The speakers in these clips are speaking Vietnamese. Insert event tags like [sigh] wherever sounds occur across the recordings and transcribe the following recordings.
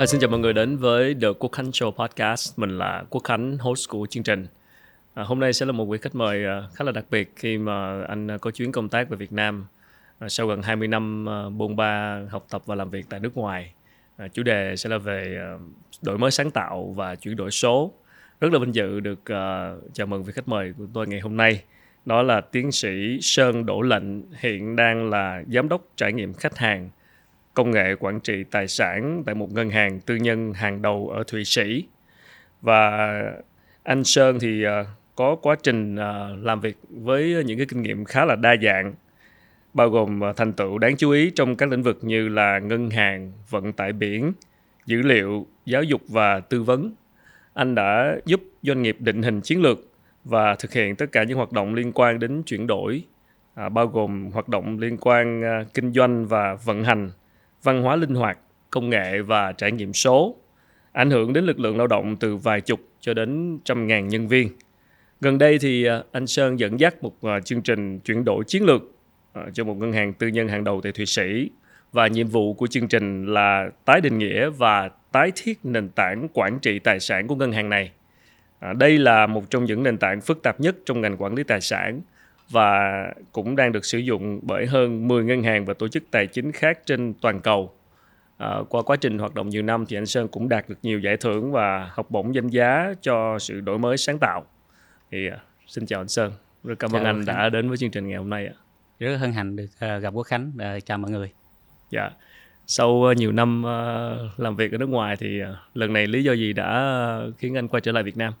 À, xin chào mọi người đến với The Quốc Khánh Show Podcast. Mình là Quốc Khánh, host của chương trình. À, hôm nay sẽ là một vị khách mời à, khá là đặc biệt khi mà anh à, có chuyến công tác về Việt Nam à, sau gần 20 năm à, bôn ba học tập và làm việc tại nước ngoài. À, chủ đề sẽ là về à, đổi mới sáng tạo và chuyển đổi số. Rất là vinh dự được à, chào mừng vị khách mời của tôi ngày hôm nay. Đó là tiến sĩ Sơn Đỗ Lệnh, hiện đang là giám đốc trải nghiệm khách hàng công nghệ quản trị tài sản tại một ngân hàng tư nhân hàng đầu ở Thụy Sĩ. Và anh Sơn thì ờ, có quá trình ờ, làm việc với những cái kinh nghiệm khá là đa dạng bao gồm ờ, thành tựu đáng chú ý trong các lĩnh vực như là ngân hàng, vận tải biển, dữ liệu, giáo dục và tư vấn. Anh đã giúp doanh nghiệp định hình chiến lược và thực hiện tất cả những hoạt động liên quan đến chuyển đổi, à, bao gồm hoạt động liên quan à, kinh doanh và vận hành văn hóa linh hoạt, công nghệ và trải nghiệm số, ảnh hưởng đến lực lượng lao động từ vài chục cho đến trăm ngàn nhân viên. Gần đây thì à, anh Sơn dẫn dắt một à, chương trình chuyển đổi chiến lược à, cho một ngân hàng tư nhân hàng đầu tại Thụy Sĩ và nhiệm vụ của chương trình là tái định nghĩa và tái thiết nền tảng quản trị tài sản của ngân hàng này. đây là một trong những nền tảng phức tạp nhất trong ngành quản lý tài sản và cũng đang được sử dụng bởi hơn 10 ngân hàng và tổ chức tài chính khác trên toàn cầu. À, qua quá trình hoạt động nhiều năm thì anh Sơn cũng đạt được nhiều giải thưởng và học bổng danh giá cho sự đổi mới sáng tạo. Thì uh, xin chào anh Sơn, rất cảm ơn anh đã đến với chương trình ngày hôm nay. Rất hân hạnh được uh, gặp Quốc Khánh, uh, chào mọi người. Dạ, sau uh, nhiều năm làm việc ở nước ngoài thì lần này lý do gì đã khiến anh quay trở lại Việt Nam?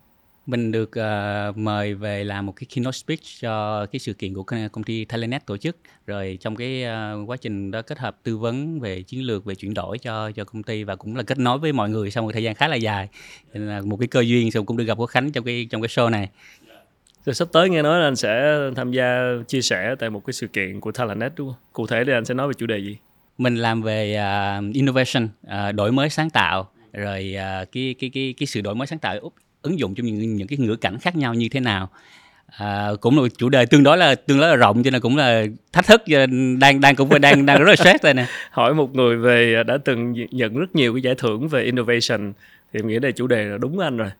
Mình được uh, mời về làm một cái keynote speech cho cái sự kiện của công ty Thailandnet tổ chức. Rồi trong cái uh, quá trình đó kết hợp tư vấn về chiến lược về chuyển đổi cho cho công ty và cũng là kết nối với mọi người sau một thời gian khá là dài. Nên là một cái cơ duyên xong cũng được gặp quốc khánh trong cái trong cái show này. Rồi sắp tới nghe nói là anh sẽ tham gia chia sẻ tại một cái sự kiện của Thailandnet đúng không? Cụ thể thì anh sẽ nói về chủ đề gì? Mình làm về uh, innovation, uh, đổi mới sáng tạo, rồi uh, cái cái cái cái sự đổi mới sáng tạo ứng dụng trong những những cái ngữ cảnh khác nhau như thế nào. À, cũng là chủ đề tương đối là tương đối là rộng cho nên cũng là thách thức đang đang cũng đang đang rất là stress đây nè. [laughs] Hỏi một người về à, đã từng nhận rất nhiều cái giải thưởng về innovation thì em nghĩ đây chủ đề là đúng anh rồi.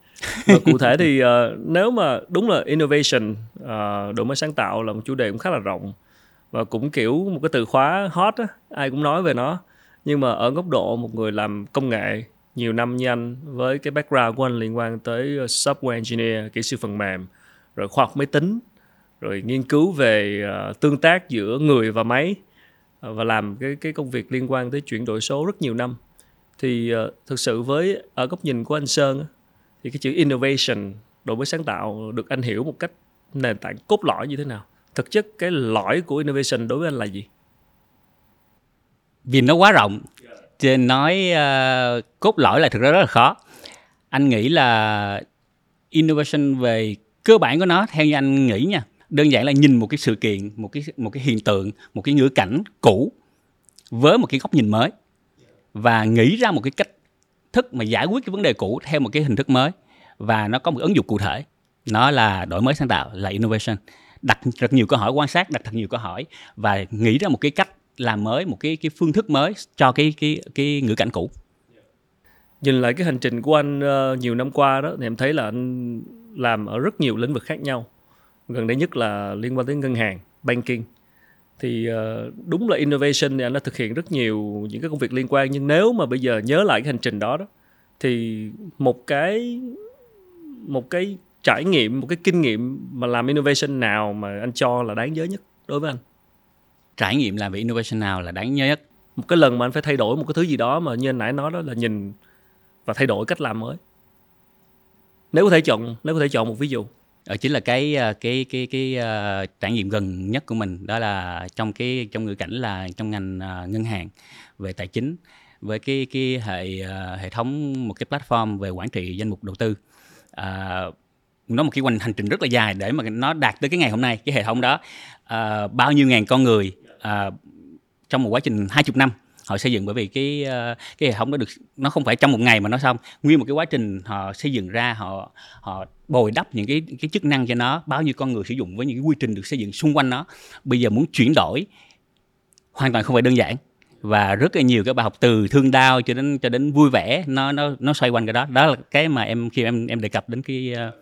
Và cụ thể thì uh, nếu mà đúng là innovation uh, đổi mới sáng tạo là một chủ đề cũng khá là rộng và cũng kiểu một cái từ khóa hot á ai cũng nói về nó. Nhưng mà ở góc độ một người làm công nghệ nhiều năm như anh với cái background của anh liên quan tới ờ, software engineer kỹ sư phần mềm rồi khoa học máy tính rồi nghiên cứu về uh, tương tác giữa người và máy uh, và làm cái cái công việc liên quan tới chuyển đổi số rất nhiều năm. Thì uh, thực sự với ở góc nhìn của anh Sơn thì cái chữ innovation đổi mới sáng tạo được anh hiểu một cách nền tảng cốt lõi như thế nào? Thực chất cái lõi của innovation đối với anh là gì? Vì nó quá rộng nói uh, cốt lõi là thực ra rất là khó. Anh nghĩ là innovation về cơ bản của nó theo như anh nghĩ nha đơn giản là nhìn một cái sự kiện một cái một cái hiện tượng một cái ngữ cảnh cũ với một cái góc nhìn mới và nghĩ ra một cái cách thức mà giải quyết cái vấn đề cũ theo một cái hình thức mới và nó có một ứng dụng cụ thể. Nó là đổi mới sáng tạo là innovation. Đặt rất nhiều câu hỏi quan sát đặt thật nhiều câu hỏi và nghĩ ra một cái cách làm mới một cái cái phương thức mới cho cái cái cái ngữ cảnh cũ. Nhìn lại cái hành trình của anh uh, nhiều năm qua đó thì em thấy là anh làm ở rất nhiều lĩnh vực khác nhau. Gần đây nhất là liên quan tới ngân hàng banking. Thì uh, đúng là innovation thì anh đã thực hiện rất nhiều những cái công việc liên quan nhưng nếu mà bây giờ nhớ lại cái hành trình đó đó thì một cái một cái trải nghiệm một cái kinh nghiệm mà làm innovation nào mà anh cho là đáng nhớ nhất đối với anh? Trải nghiệm làm về innovation nào là đáng nhớ nhất? Một cái lần mà anh phải thay đổi một cái thứ gì đó mà như anh nãy nói đó là nhìn và thay đổi cách làm mới. Nếu có thể chọn nếu có thể chọn một ví dụ. Ở ờ, chính là cái ờ, cái cái cái, uh, trải nghiệm gần nhất của mình. Đó là trong cái trong ngữ cảnh là trong ngành uh, ngân hàng về tài chính với cái cái hệ uh, hệ thống một cái platform về quản trị danh mục đầu tư. Uh, nó một cái hành hành trình rất là dài để mà nó đạt tới cái ngày hôm nay cái hệ thống đó. Uh, bao nhiêu ngàn con người uh, trong một quá trình hai chục năm họ xây dựng bởi vì cái ờ, cái hệ thống đó được nó không phải trong một ngày mà nó xong. Nguyên một cái quá trình họ xây dựng ra họ họ bồi đắp những cái cái chức năng cho nó bao nhiêu con người sử dụng với những cái quy trình được xây dựng xung quanh nó. Bây giờ muốn chuyển đổi hoàn toàn không phải đơn giản và rất là nhiều các bài học từ thương đau cho đến cho đến vui vẻ nó nó nó xoay quanh cái đó. Đó là cái mà em khi em em đề cập đến cái ờ,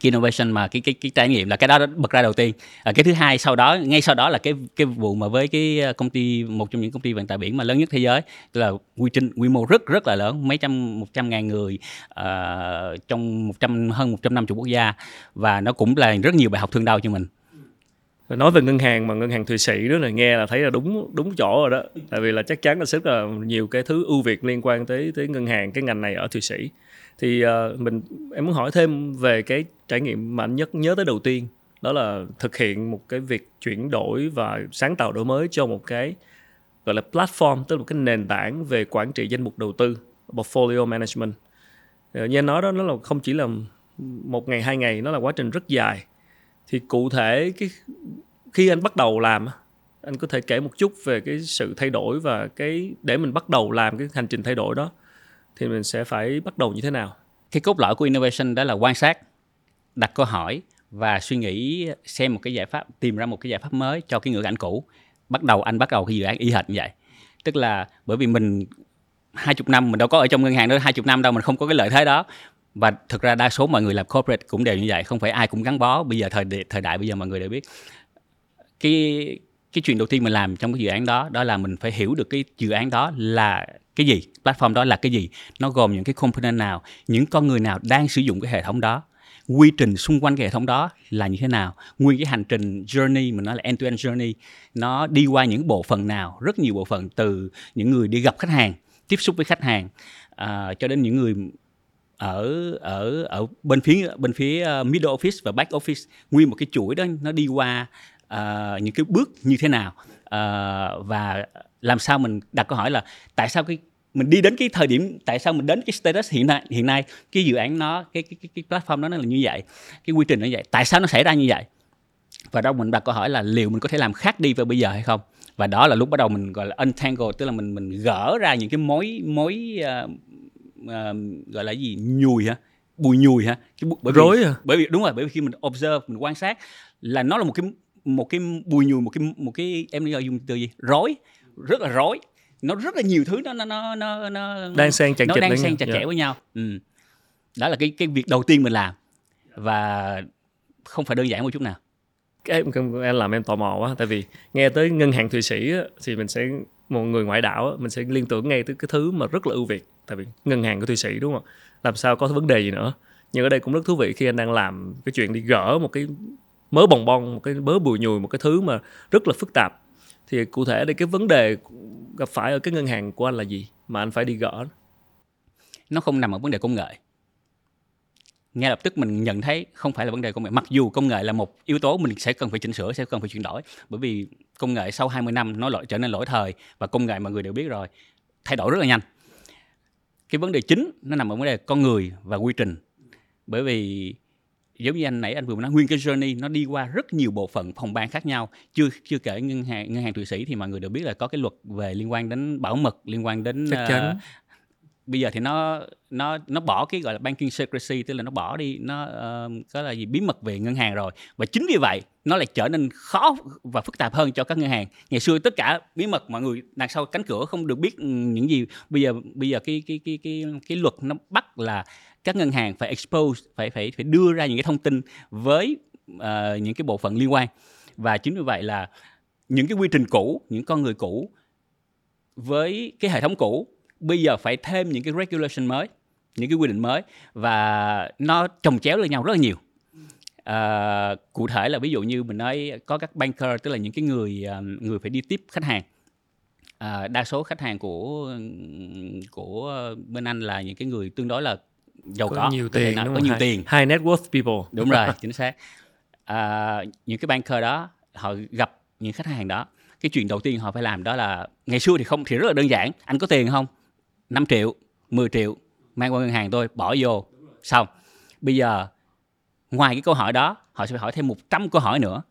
innovation mà cái cái cái trải nghiệm là cái đó bật ra đầu tiên. À, cái thứ hai sau đó ngay sau đó là cái cái vụ mà với cái ờ, công ty một trong những công ty vận tải biển mà lớn nhất thế giới tức là quy trình quy mô rất rất là lớn mấy trăm một trăm ngàn người uh, trong một trăm hơn một trăm năm chục quốc gia. Và nó cũng là rất nhiều bài học thương đau cho mình. Nói về ngân hàng mà ngân hàng thụy sĩ đó là nghe là thấy là đúng đúng chỗ rồi đó. Tại vì là chắc chắn là rất là nhiều cái thứ ưu việt liên quan tới tới ngân hàng cái ngành này ở thụy sĩ thì uh, mình em muốn hỏi thêm về cái trải nghiệm mà anh nhất nhớ tới đầu tiên đó là thực hiện một cái việc chuyển đổi và sáng tạo đổi mới cho một cái gọi là platform tức là một cái nền tảng về quản trị danh mục đầu tư portfolio management. Ờ, như anh nói đó nó là không chỉ là một ngày hai ngày nó là quá trình rất dài. Thì cụ thể cái khi anh bắt đầu làm anh có thể kể một chút về cái sự thay đổi và cái để mình bắt đầu làm cái hành trình thay đổi đó thì mình sẽ phải bắt đầu như thế nào? Cái cốt lõi của innovation đó là quan sát, đặt câu hỏi và suy nghĩ, xem một cái giải pháp, tìm ra một cái giải pháp mới cho cái ngữ cảnh cũ. Bắt đầu anh bắt đầu cái dự án y hệt như vậy. Tức là bởi vì mình hai chục năm, mình đâu có ở trong ngân hàng đó hai chục năm đâu, mình không có cái lợi thế đó. Và thực ra đa số mọi người làm corporate cũng đều như vậy, không phải ai cũng gắn bó. Bây giờ thời thời đại bây giờ mọi người đều biết. Cái cái chuyện đầu tiên mình làm trong cái dự án đó đó là mình phải hiểu được cái dự án đó là cái gì? Platform đó là cái gì? Nó gồm những cái component nào? Những con người nào đang sử dụng cái hệ thống đó? Quy trình xung quanh cái hệ thống đó là như thế nào? Nguyên cái hành trình journey mình nói là end to end journey nó đi qua những bộ phận nào? Rất nhiều bộ phận từ những người đi gặp khách hàng tiếp xúc với khách hàng uh, cho đến những người ở ở ở bên phía bên phía ờ, middle office và back office. Nguyên một cái chuỗi đó nó đi qua uh, những cái bước như thế nào? Uh, và làm sao mình đặt câu hỏi là tại sao cái mình đi đến cái thời điểm tại sao mình đến cái status hiện nay hiện nay cái dự án nó cái cái cái, cái platform đó nó là như vậy cái quy trình nó như vậy tại sao nó xảy ra như vậy? Và đâu mình đặt câu hỏi là liệu mình có thể làm khác đi vào bây giờ hay không? Và đó là lúc bắt đầu mình gọi là untangle tức là mình mình gỡ ra những cái mối mối uh, uh, gọi là gì? Nhùi hả? Bùi nhùi hả? Cái bởi rối vì, à? bởi vì đúng rồi bởi vì khi mình observe mình quan sát là nó là một cái một cái bùi nhùi một cái một cái em dùng từ gì? Rối rất là rối. Nó rất là nhiều thứ nó nó nó nó, nó đang xen chặt nó đang xen chặt chẽ yeah. với nhau. Ừ. đó là cái cái việc đầu tiên mình làm. Và không phải đơn giản một chút nào. Cái em làm em tò mò quá tại vì nghe tới ngân hàng thụy sĩ thì mình sẽ một người ngoại đạo mình sẽ liên tưởng ngay tới cái thứ mà rất là ưu việt tại vì ngân hàng của thụy sĩ đúng không? Làm sao có vấn đề gì nữa. Nhưng ở đây cũng rất thú vị khi anh đang làm cái chuyện đi gỡ một cái mớ bồng bong một cái mớ bùi nhùi một cái thứ mà rất là phức tạp thì cụ thể đây cái vấn đề gặp phải ở cái ngân hàng của anh là gì mà anh phải đi gỡ nó không nằm ở vấn đề công nghệ. Ngay lập tức mình nhận thấy không phải là vấn đề công nghệ. Mặc dù công nghệ là một yếu tố mình sẽ cần phải chỉnh sửa, sẽ cần phải chuyển đổi, bởi vì công nghệ sau 20 năm nó lỗi, trở nên lỗi thời và công nghệ mọi người đều biết rồi, thay đổi rất là nhanh. Cái vấn đề chính nó nằm ở vấn đề con người và quy trình. Bởi vì giống như anh nãy anh vừa nói nguyên cái journey nó đi qua rất nhiều bộ phận phòng ban khác nhau. Chưa chưa kể ngân hàng ngân hàng thụy sĩ thì mọi người đều biết là có cái luật về liên quan đến bảo mật liên quan đến Chắc chắn. Uh, bây giờ thì nó nó nó bỏ cái gọi là banking secrecy tức là nó bỏ đi nó uh, có là gì bí mật về ngân hàng rồi. Và chính vì vậy nó lại trở nên khó và phức tạp hơn cho các ngân hàng. Ngày xưa tất cả bí mật mọi người đằng sau cánh cửa không được biết những gì. Bây giờ bây giờ cái cái cái cái cái luật nó bắt là các ngân hàng phải expose phải phải phải đưa ra những cái thông tin với uh, những cái bộ phận liên quan. Và chính vì vậy là những cái quy trình cũ những con người cũ với cái hệ thống cũ bây giờ phải thêm những cái regulation mới những cái quy định mới và nó trồng chéo lên nhau rất là nhiều. À, cụ thể là ví dụ như mình nói có các banker tức là những cái người ờ, người phải đi tiếp khách hàng. À, đa số khách hàng của của bên anh là những cái người tương đối là giàu có, có. nhiều tiền có nhiều tiền. High net worth people. Đúng rồi [laughs] chính xác. À, những cái banker đó họ gặp những khách hàng đó. Cái chuyện đầu tiên họ phải làm đó là ngày xưa thì không thì rất là đơn giản. Anh có tiền không? 5 triệu 10 triệu mang qua ngân hàng tôi bỏ vô. Xong. Bây giờ ngoài cái câu hỏi đó họ sẽ phải hỏi thêm 100 câu hỏi nữa.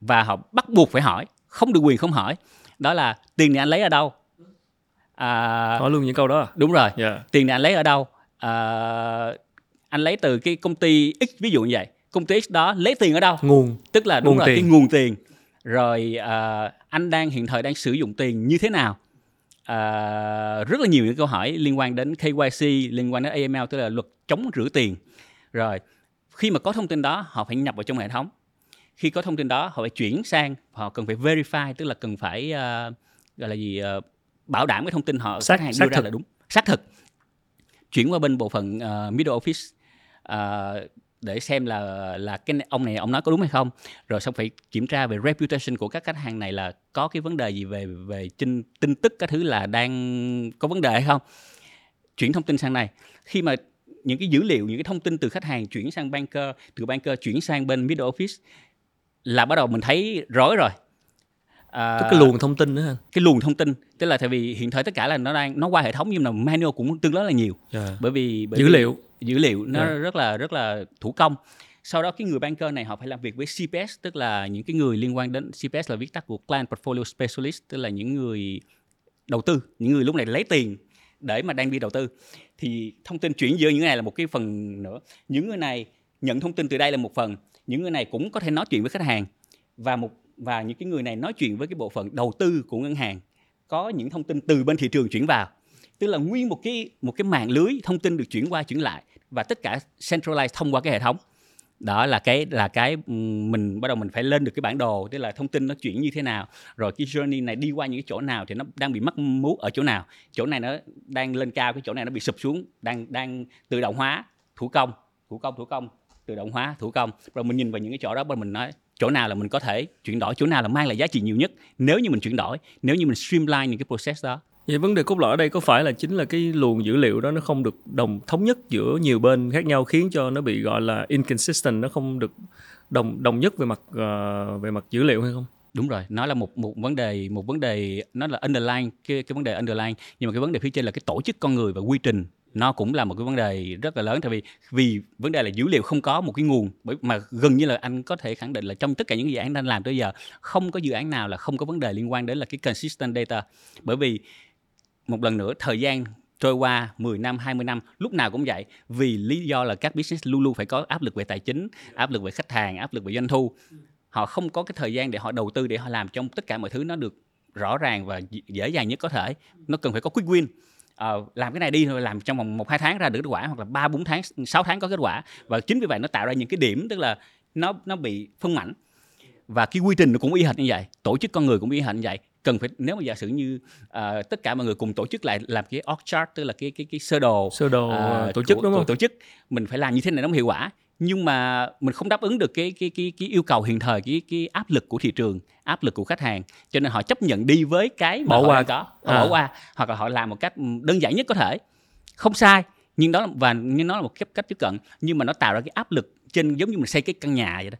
Và họ bắt buộc phải hỏi không được quyền không hỏi. Đó là tiền này anh lấy ở đâu? À, hỏi luôn những câu đó đúng rồi. Yeah. tiền này anh lấy ở đâu à, anh lấy từ cái công ty x ví dụ như vậy. Công ty x đó lấy tiền ở đâu? Nguồn. Tức là đúng nguồn rồi tiền. cái nguồn tiền. Rồi à, anh đang hiện thời đang sử dụng tiền như thế nào? Uh, rất là nhiều những câu hỏi liên quan đến KYC liên quan đến AML tức là luật chống rửa tiền. Rồi khi mà có thông tin đó họ phải nhập vào trong hệ thống. Khi có thông tin đó họ phải chuyển sang họ cần phải verify tức là cần phải uh, gọi là gì uh, bảo đảm cái thông tin họ xác, khách hàng xác đưa ra thực. là đúng. Xác thực chuyển qua bên bộ phận uh, middle office uh, để xem là là cái ông này ông nói có đúng hay không. Rồi xong phải kiểm tra về reputation của các khách hàng này là có cái vấn đề gì về về tin tin tức các thứ là đang có vấn đề hay không. Chuyển thông tin sang này. Khi mà những cái dữ liệu những cái thông tin từ khách hàng chuyển sang banker từ banker chuyển sang bên middle office là bắt đầu mình thấy rối rồi à, Tức cái luồng thông tin nữa ha. cái luồng thông tin tức là tại vì hiện thời tất cả là nó đang nó qua hệ thống nhưng mà manual cũng tương đối là nhiều Yeah. bởi vì bởi Dữ vì liệu. dữ liệu nó Dạ. rất là rất là thủ công sau đó cái người banker này họ phải làm việc với CPS tức là những cái người liên quan đến CPS là viết tắt của Client Portfolio Specialist tức là những người đầu tư những người lúc này lấy tiền để mà đang đi đầu tư thì thông tin chuyển giữa những người này là một cái phần nữa những người này nhận thông tin từ đây là một phần những người này cũng có thể nói chuyện với khách hàng và một và những cái người này nói chuyện với cái bộ phận đầu tư của ngân hàng, có những thông tin từ bên thị trường chuyển vào. Tức là nguyên một cái một cái mạng lưới thông tin được chuyển qua, chuyển lại và tất cả centralize thông qua cái hệ thống. Đó là cái là cái ừ, mình bắt đầu mình phải lên được cái bản đồ, tức là thông tin nó chuyển như thế nào, rồi cái journey này đi qua những cái chỗ nào thì nó đang bị mắc mú ở chỗ nào. Chỗ này nó đang lên cao, cái chỗ này nó bị sụp xuống, đang đang tự động hóa thủ công thủ công thủ công, tự động hóa thủ công. Rồi mình nhìn vào những cái chỗ đó rồi mình nói chỗ nào là mình có thể chuyển đổi chỗ nào là mang lại giá trị nhiều nhất nếu như mình chuyển đổi nếu như mình streamline những cái process đó Vậy vấn đề cốt lõi ở đây có phải là chính là cái luồng dữ liệu đó nó không được đồng thống nhất giữa nhiều bên khác nhau khiến cho nó bị gọi là inconsistent nó không được đồng đồng nhất về mặt ờ, về mặt dữ liệu hay không? đúng rồi nó là một một vấn đề một vấn đề nó là underline cái cái vấn đề underline nhưng mà cái vấn đề phía trên là cái tổ chức con người và quy trình nó cũng là một cái vấn đề rất là lớn tại vì vì vấn đề là dữ liệu không có một cái nguồn bởi mà gần như là anh có thể khẳng định là trong tất cả những dự án đang làm tới giờ không có dự án nào là không có vấn đề liên quan đến là cái consistent data bởi vì một lần nữa thời gian trôi qua 10 năm, 20 năm lúc nào cũng vậy vì lý do là các business luôn luôn phải có áp lực về tài chính, áp lực về khách hàng, áp lực về doanh thu. Họ không có cái thời gian để họ đầu tư để họ làm trong tất cả mọi thứ nó được rõ ràng và dễ dàng nhất có thể. Nó cần phải có quick win. Ờ, làm cái này đi rồi làm trong vòng 1 2 tháng ra được kết quả hoặc là 3 4 tháng, 6 tháng có kết quả. Và chính vì vậy nó tạo ra những cái điểm tức là nó nó bị phân mảnh. Và cái quy trình nó cũng y hệt như vậy tổ chức con người cũng y hệt như vậy. Cần phải nếu mà giả sử như à, tất cả mọi người cùng tổ chức lại làm cái org chart tức là cái cái cái sơ đồ Sơ đồ ờ, tổ chức của- đúng không? tổ chức mình phải làm như thế này nó mới hiệu quả nhưng mà mình không đáp ứng được cái cái cái cái yêu cầu hiện thời cái cái áp lực của thị trường áp lực của khách hàng cho nên họ chấp nhận đi với cái mà Bỏ họ qua. có họ À. bỏ qua hoặc là họ làm một cách đơn giản nhất có thể không sai nhưng đó là- và nhưng nó là một cách cách tiếp cận nhưng mà nó tạo ra cái áp lực trên giống như mình xây cái căn nhà vậy đó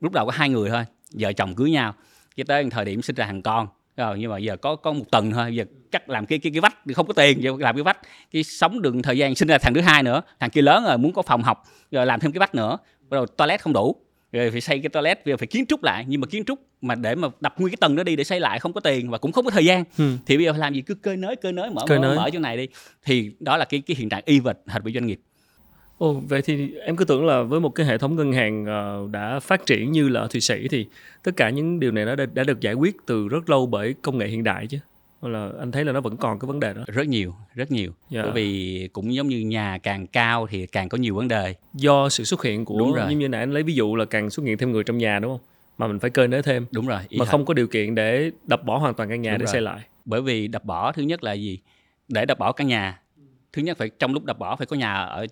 lúc đầu có hai người thôi vợ chồng cưới nhau cái tới thời điểm sinh ra thằng con rồi nhưng mà giờ có có một tuần thôi giờ cắt làm cái cái cái vách không có tiền giờ làm cái vách cái sống được thời gian sinh ra thằng thứ hai nữa thằng kia lớn rồi muốn có phòng học rồi làm thêm cái vách nữa rồi toilet không đủ rồi phải xây cái toilet bây giờ phải kiến trúc lại nhưng mà kiến trúc mà để mà đập nguyên cái tầng đó đi để xây lại không có tiền và cũng không có thời gian Ừ. thì bây giờ phải làm gì cứ cơi nới cơi nới mở Cơi mở, nới. mở chỗ này đi thì đó là cái cái hiện trạng y vật hệt với doanh nghiệp Ồ, vậy thì em cứ tưởng là với một cái hệ thống ngân hàng ờ, đã phát triển như là ở Thụy Sĩ thì tất cả những điều này nó đã, đã được giải quyết từ rất lâu bởi công nghệ hiện đại chứ. Là anh thấy là nó vẫn còn cái vấn đề đó. rất nhiều rất nhiều Dạ. bởi vì cũng giống như nhà càng cao thì càng có nhiều vấn đề Do sự xuất hiện của Đúng rồi. như như nãy anh lấy ví dụ là càng xuất hiện thêm người trong nhà đúng không? Mà mình phải cơi nới thêm đúng rồi mà thật. không có điều kiện để đập bỏ hoàn toàn căn nhà Đúng để rồi. xây lại. bởi vì đập bỏ thứ nhất là gì để đập bỏ căn nhà thứ nhất phải trong lúc đập bỏ phải có nhà ở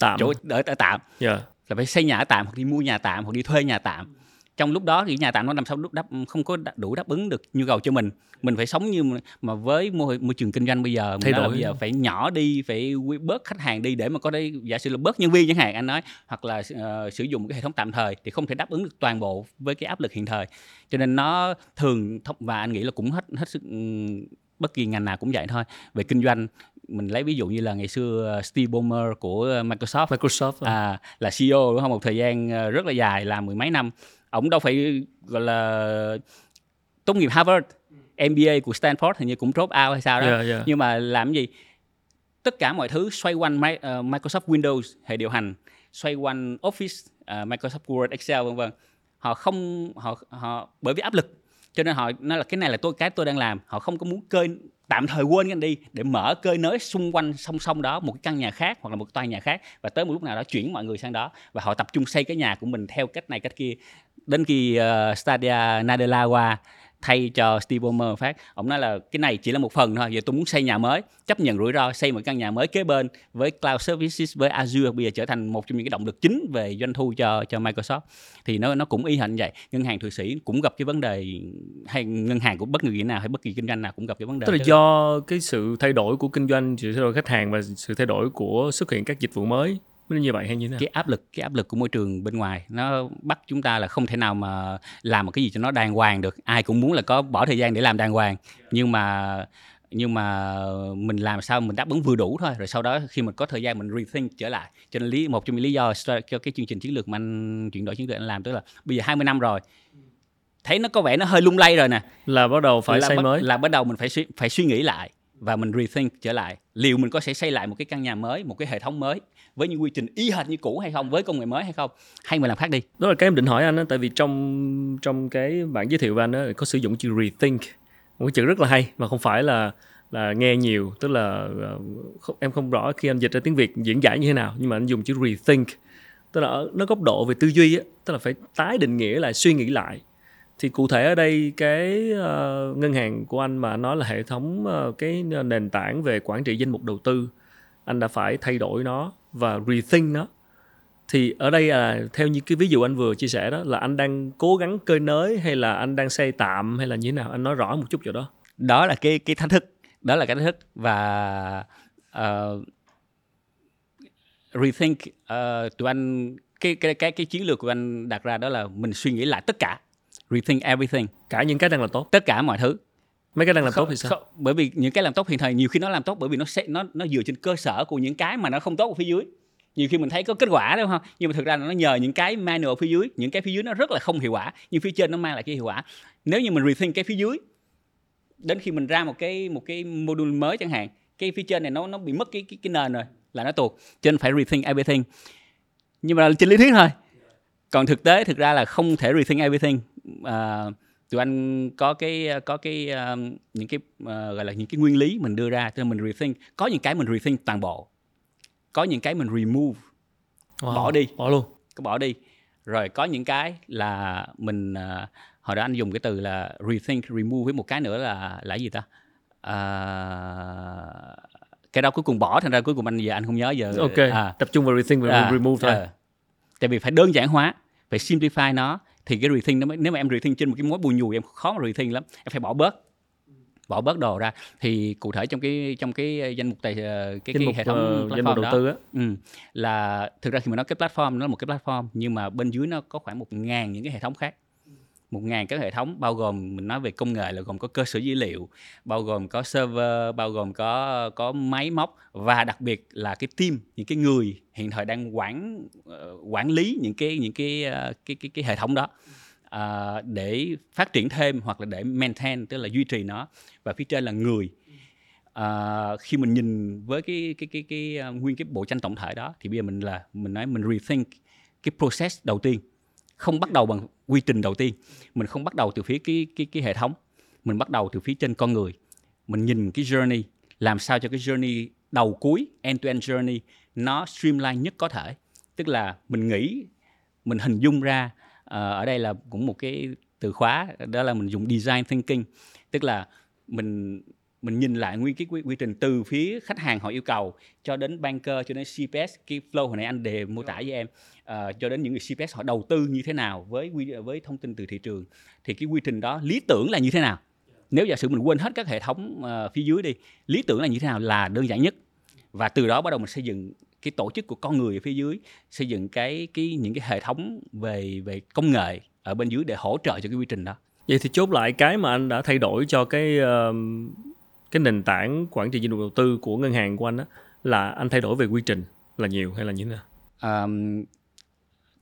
Tạm. chỗ ở, ở tạm Dạ. là phải xây nhà ở tạm hoặc đi mua nhà tạm hoặc đi thuê nhà tạm trong lúc đó thì nhà tạm nó làm sao lúc đáp không có đủ đáp ứng được nhu cầu cho mình mình phải sống như mà- với môi, môi trường kinh doanh bây giờ Thay đổi. bây giờ phải nhỏ đi phải bớt khách hàng đi để mà có đây giả sử là bớt nhân viên chẳng hạn anh nói hoặc là ờ, sử dụng cái hệ thống tạm thời thì không thể đáp ứng được toàn bộ với cái áp lực hiện thời cho nên nó thường và anh nghĩ là cũng hết hết sức bất kỳ ngành nào cũng vậy thôi về kinh doanh mình lấy ví dụ như là ngày xưa ờ, Steve Ballmer của Microsoft Microsoft. à. à, là CEO đúng không một thời gian ờ, rất là dài làm mười mấy năm ông đâu phải gọi là tốt nghiệp Harvard MBA của Stanford hình như cũng drop out hay sao đó Dạ, dạ. nhưng mà làm gì tất cả mọi thứ xoay quanh Mi- ờ, Microsoft Windows hệ điều hành xoay quanh Office ờ, Microsoft Word Excel vân vân họ không họ họ bởi vì áp lực cho nên họ nói là cái này là tôi cái tôi đang làm họ không có muốn cơi tạm thời quên cái đi để mở cơi nới xung quanh song song đó một cái căn nhà khác hoặc là một tòa nhà khác và tới một lúc nào đó chuyển mọi người sang đó và họ tập trung xây cái nhà của mình theo cách này cách kia. Đến khi uh, Stadia Nadella qua thay cho Steve Ballmer phát. Ông nói là cái này chỉ là một phần thôi giờ tôi muốn xây nhà mới chấp nhận rủi ro xây một căn nhà mới kế bên với cloud services với Azure bây giờ trở thành một trong những cái động lực chính về doanh thu cho cho Microsoft. Thì nó nó cũng y hệt vậy ngân hàng thụy sĩ cũng gặp cái vấn đề hay ngân hàng của bất kỳ nào hay bất kỳ kinh doanh nào cũng gặp cái vấn đề tức là do cái sự thay đổi của kinh doanh sự thay đổi khách hàng và sự thay đổi của xuất hiện các dịch vụ mới nó như vậy hay như thế nào? cái áp lực cái áp lực của môi trường bên ngoài nó bắt chúng ta là không thể nào mà làm một cái gì cho nó đàng hoàng được. Ai cũng muốn là có bỏ thời gian để làm đàng hoàng. Nhưng mà nhưng mà mình làm sao mình đáp ứng vừa đủ thôi. Rồi sau đó khi mình có thời gian mình rethink trở lại. Cho nên lý một trong những lý do cho cái chương trình chiến lược mà anh chuyển đổi chiến lược anh làm tức là bây giờ 20 năm rồi. Thấy nó có vẻ nó hơi lung lay rồi nè. Là bắt đầu phải là xây bắt, mới. là bắt đầu mình phải suy, phải suy nghĩ lại và mình rethink trở lại. Liệu mình có sẽ xây lại một cái căn nhà mới một cái hệ thống mới với những quy trình y hệt như cũ hay không với công nghệ mới hay không? Hay mình làm khác đi? Đó là cái em định hỏi anh á tại vì trong trong cái bản giới thiệu của anh á có sử dụng chữ rethink một cái chữ rất là hay mà không phải là là nghe nhiều tức là ờ, không, em không rõ khi anh dịch ra tiếng việt diễn giải như thế nào nhưng mà anh dùng chữ rethink. Tức là ở nó góc độ về tư duy á tức là phải tái định nghĩa lại suy nghĩ lại. Thì cụ thể ở đây cái uh, ngân hàng của anh mà nói là hệ thống uh, cái nền tảng về quản trị danh mục đầu tư anh đã phải thay đổi nó và rethink nó. Thì ở đây là theo như cái ví dụ anh vừa chia sẻ đó là anh đang cố gắng cơi nới hay là anh đang xây tạm hay là như thế nào? Anh nói rõ một chút chỗ đó. Đó là cái cái thách thức. Đó là cái thách thức và uh, rethink uh, tụi anh cái cái cái cái chiến lược của anh đặt ra đó là mình suy nghĩ lại tất cả. Rethink everything. Cả những cái đang làm tốt. Tất cả mọi thứ mấy cái đang làm không, tốt thì sao? không, bởi vì những cái làm tốt hiện thời nhiều khi nó làm tốt bởi vì nó sẽ nó nó dựa trên cơ sở của những cái mà nó không tốt ở phía dưới. Nhiều khi mình thấy có kết quả đúng không? Nhưng mà thực ra nó nhờ những cái manual phía dưới những cái phía dưới nó rất là không hiệu quả nhưng phía trên nó mang lại cái hiệu quả. Nếu như mình rethink cái phía dưới đến khi mình ra một cái một cái module mới chẳng hạn cái phía trên này nó nó bị mất cái cái, cái nền rồi là nó tuột. Cho nên phải rethink everything. Nhưng mà là trên lý thuyết thôi. Còn thực tế thực ra là không thể rethink everything. Uh, tụi anh có cái có cái um, những cái uh, gọi là những cái nguyên lý mình đưa ra cho nên mình rethink. Có những cái mình rethink toàn bộ. Có những cái mình remove. Wow. bỏ đi. bỏ luôn. Có bỏ đi. Rồi có những cái là mình uh, hồi đó anh dùng cái từ là rethink remove với một cái nữa là là gì ta? Uh, cái đó cuối cùng bỏ thành ra cuối cùng anh giờ anh không nhớ giờ. Ok à, tập trung vào rethink và à, remove thôi. à, tại vì phải đơn giản hóa phải simplify nó thì cái rethink nó mới, nếu mà em rethink trên một cái mối bùi nhùi em khó mà rethink lắm. Em phải bỏ bớt bỏ bớt đồ ra. Thì cụ thể trong cái trong cái danh mục tài ờ, cái, cái mục, hệ thống uh, platform đầu tư á. Ừ, là thực ra khi mà nói cái platform nó là một cái platform nhưng mà bên dưới nó có khoảng một ngàn những cái hệ thống khác một ngàn cái hệ thống bao gồm mình nói về công nghệ là gồm có cơ sở dữ liệu bao gồm có server bao gồm có có máy móc và đặc biệt là cái team những cái người hiện thời đang quản ờ, quản lý những cái những cái ờ, cái cái cái hệ thống đó à, để phát triển thêm hoặc là để maintain tức là duy trì nó. Và phía trên là người. À, khi mình nhìn với cái cái cái cái, nguyên cái bộ tranh tổng thể đó thì bây giờ mình là mình nói mình rethink cái process đầu tiên không bắt đầu bằng quy trình đầu tiên. Mình không bắt đầu từ phía cái cái cái hệ thống. Mình bắt đầu từ phía trên con người. Mình nhìn cái journey làm sao cho cái journey đầu cuối end to end journey nó streamline nhất có thể. Tức là mình nghĩ mình hình dung ra uh, ở đây là cũng một cái từ khóa đó là mình dùng design thinking. Tức là mình mình nhìn lại nguyên cái quy, quy trình từ phía khách hàng họ yêu cầu cho đến banker cho đến CPS cái flow hồi nãy anh đề mô tả với em uh, cho đến những người CPS họ đầu tư như thế nào với với thông tin từ thị trường thì cái quy trình đó lý tưởng là như thế nào? Nếu giả sử mình quên hết các hệ thống uh, phía dưới đi lý tưởng là như thế nào là đơn giản nhất. Và từ đó bắt đầu mình xây dựng cái tổ chức của con người ở phía dưới xây dựng cái cái những cái hệ thống về về công nghệ ở bên dưới để hỗ trợ cho cái quy trình đó. Vậy thì chốt lại cái mà anh đã thay đổi cho cái uh, cái nền tảng quản trị dịch vụ đầu tư của ngân hàng của anh đó là anh thay đổi về quy trình là nhiều hay là như thế nào? Um,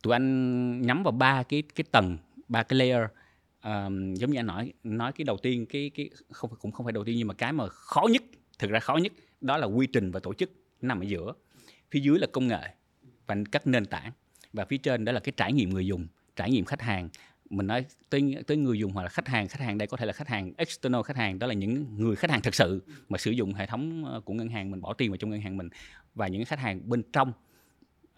tụi anh nhắm vào ba cái cái tầng, ba cái layer. Um, giống như anh nói nói cái đầu tiên cái cái không cũng không phải đầu tiên nhưng mà cái mà khó nhất thực ra khó nhất đó là quy trình và tổ chức nằm ở giữa. Phía dưới là công nghệ và các nền tảng và phía trên đó là cái trải nghiệm người dùng trải nghiệm khách hàng. Mình nói tới tới người dùng hoặc là khách hàng khách hàng đây có thể là khách hàng external khách hàng đó là những người khách hàng thực sự mà sử dụng hệ thống ờ, của ngân hàng mình bỏ tiền vào trong ngân hàng mình. Và những khách hàng bên trong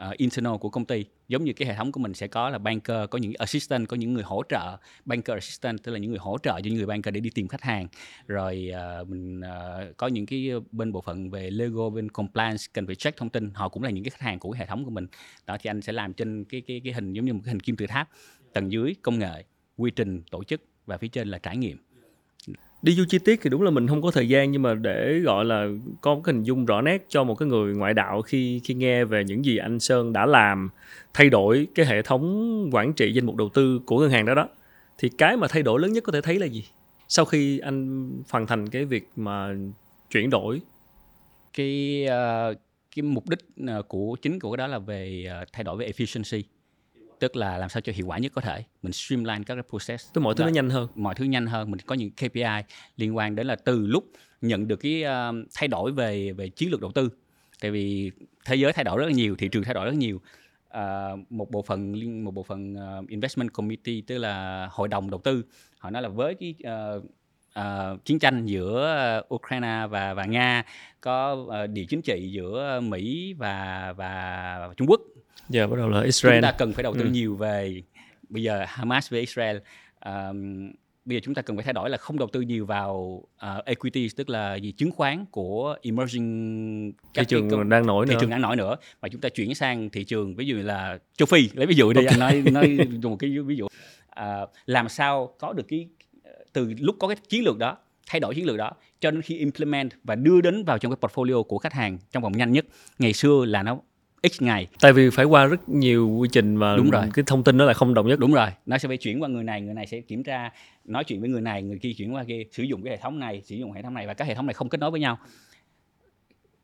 uh, internal của công ty. Giống như cái hệ thống của mình sẽ có là banker có những assistant có những người hỗ trợ banker assistant tức là những người hỗ trợ cho những người banker để đi tìm khách hàng. Rồi uh, mình uh, có những cái bên bộ phận về legal bên compliance cần phải check thông tin họ cũng là những cái khách hàng của cái hệ thống của mình. Đó thì anh sẽ làm trên cái cái cái hình giống như một cái hình kim tự tháp tầng dưới công nghệ quy trình tổ chức và phía trên là trải nghiệm đi vô chi tiết thì đúng là mình không có thời gian nhưng mà để gọi là có một cái hình dung rõ nét cho một cái người ngoại đạo khi khi nghe về những gì anh Sơn đã làm thay đổi cái hệ thống quản trị danh mục đầu tư của ngân hàng đó đó thì cái mà thay đổi lớn nhất có thể thấy là gì? Sau khi anh hoàn thành cái việc mà chuyển đổi. Cái uh, cái mục đích ờ, của chính của cái đó là về uh, thay đổi về efficiency tức là làm sao cho hiệu quả nhất có thể. Mình streamline các cái process. Tức mọi thứ nó nhanh hơn. mọi thứ nhanh hơn. Mình có những KPI liên quan đến là từ lúc nhận được cái uh, thay đổi về về chiến lược đầu tư. Tại vì thế giới thay đổi rất là nhiều thị trường thay đổi rất nhiều. Uh, một bộ phận một bộ phận uh, investment committee tức là hội đồng đầu tư họ nói là với cái uh, uh, chiến tranh giữa Ukraine và và Nga có uh, địa chính trị giữa Mỹ và và Trung Quốc giờ bắt đầu là Israel. chúng ta cần phải đầu tư ừ. nhiều về bây giờ Hamas với Israel. Um, bây giờ chúng ta cần phải thay đổi là không đầu tư nhiều vào uh, equities tức là gì? Chứng khoán của emerging thị trường cái, đang nổi thị nữa. trường đang nổi nữa. Mà chúng ta chuyển sang thị trường ví dụ là châu Phi. Lấy ví dụ đây okay. anh nói nói dùng một cái ví dụ. Uh, làm sao có được cái từ lúc có cái chiến lược đó thay đổi chiến lược đó cho đến khi implement và đưa đến vào trong cái portfolio của khách hàng trong vòng nhanh nhất. Ngày xưa là nó x ngày. Tại vì phải qua rất nhiều quy trình và đúng rồi. cái thông tin đó là không đồng nhất. Đúng rồi. Nó sẽ phải chuyển qua người này người này sẽ kiểm tra nói chuyện với người này người kia chuyển qua kia sử dụng cái hệ thống này sử dụng hệ thống này và các hệ thống này không kết nối với nhau.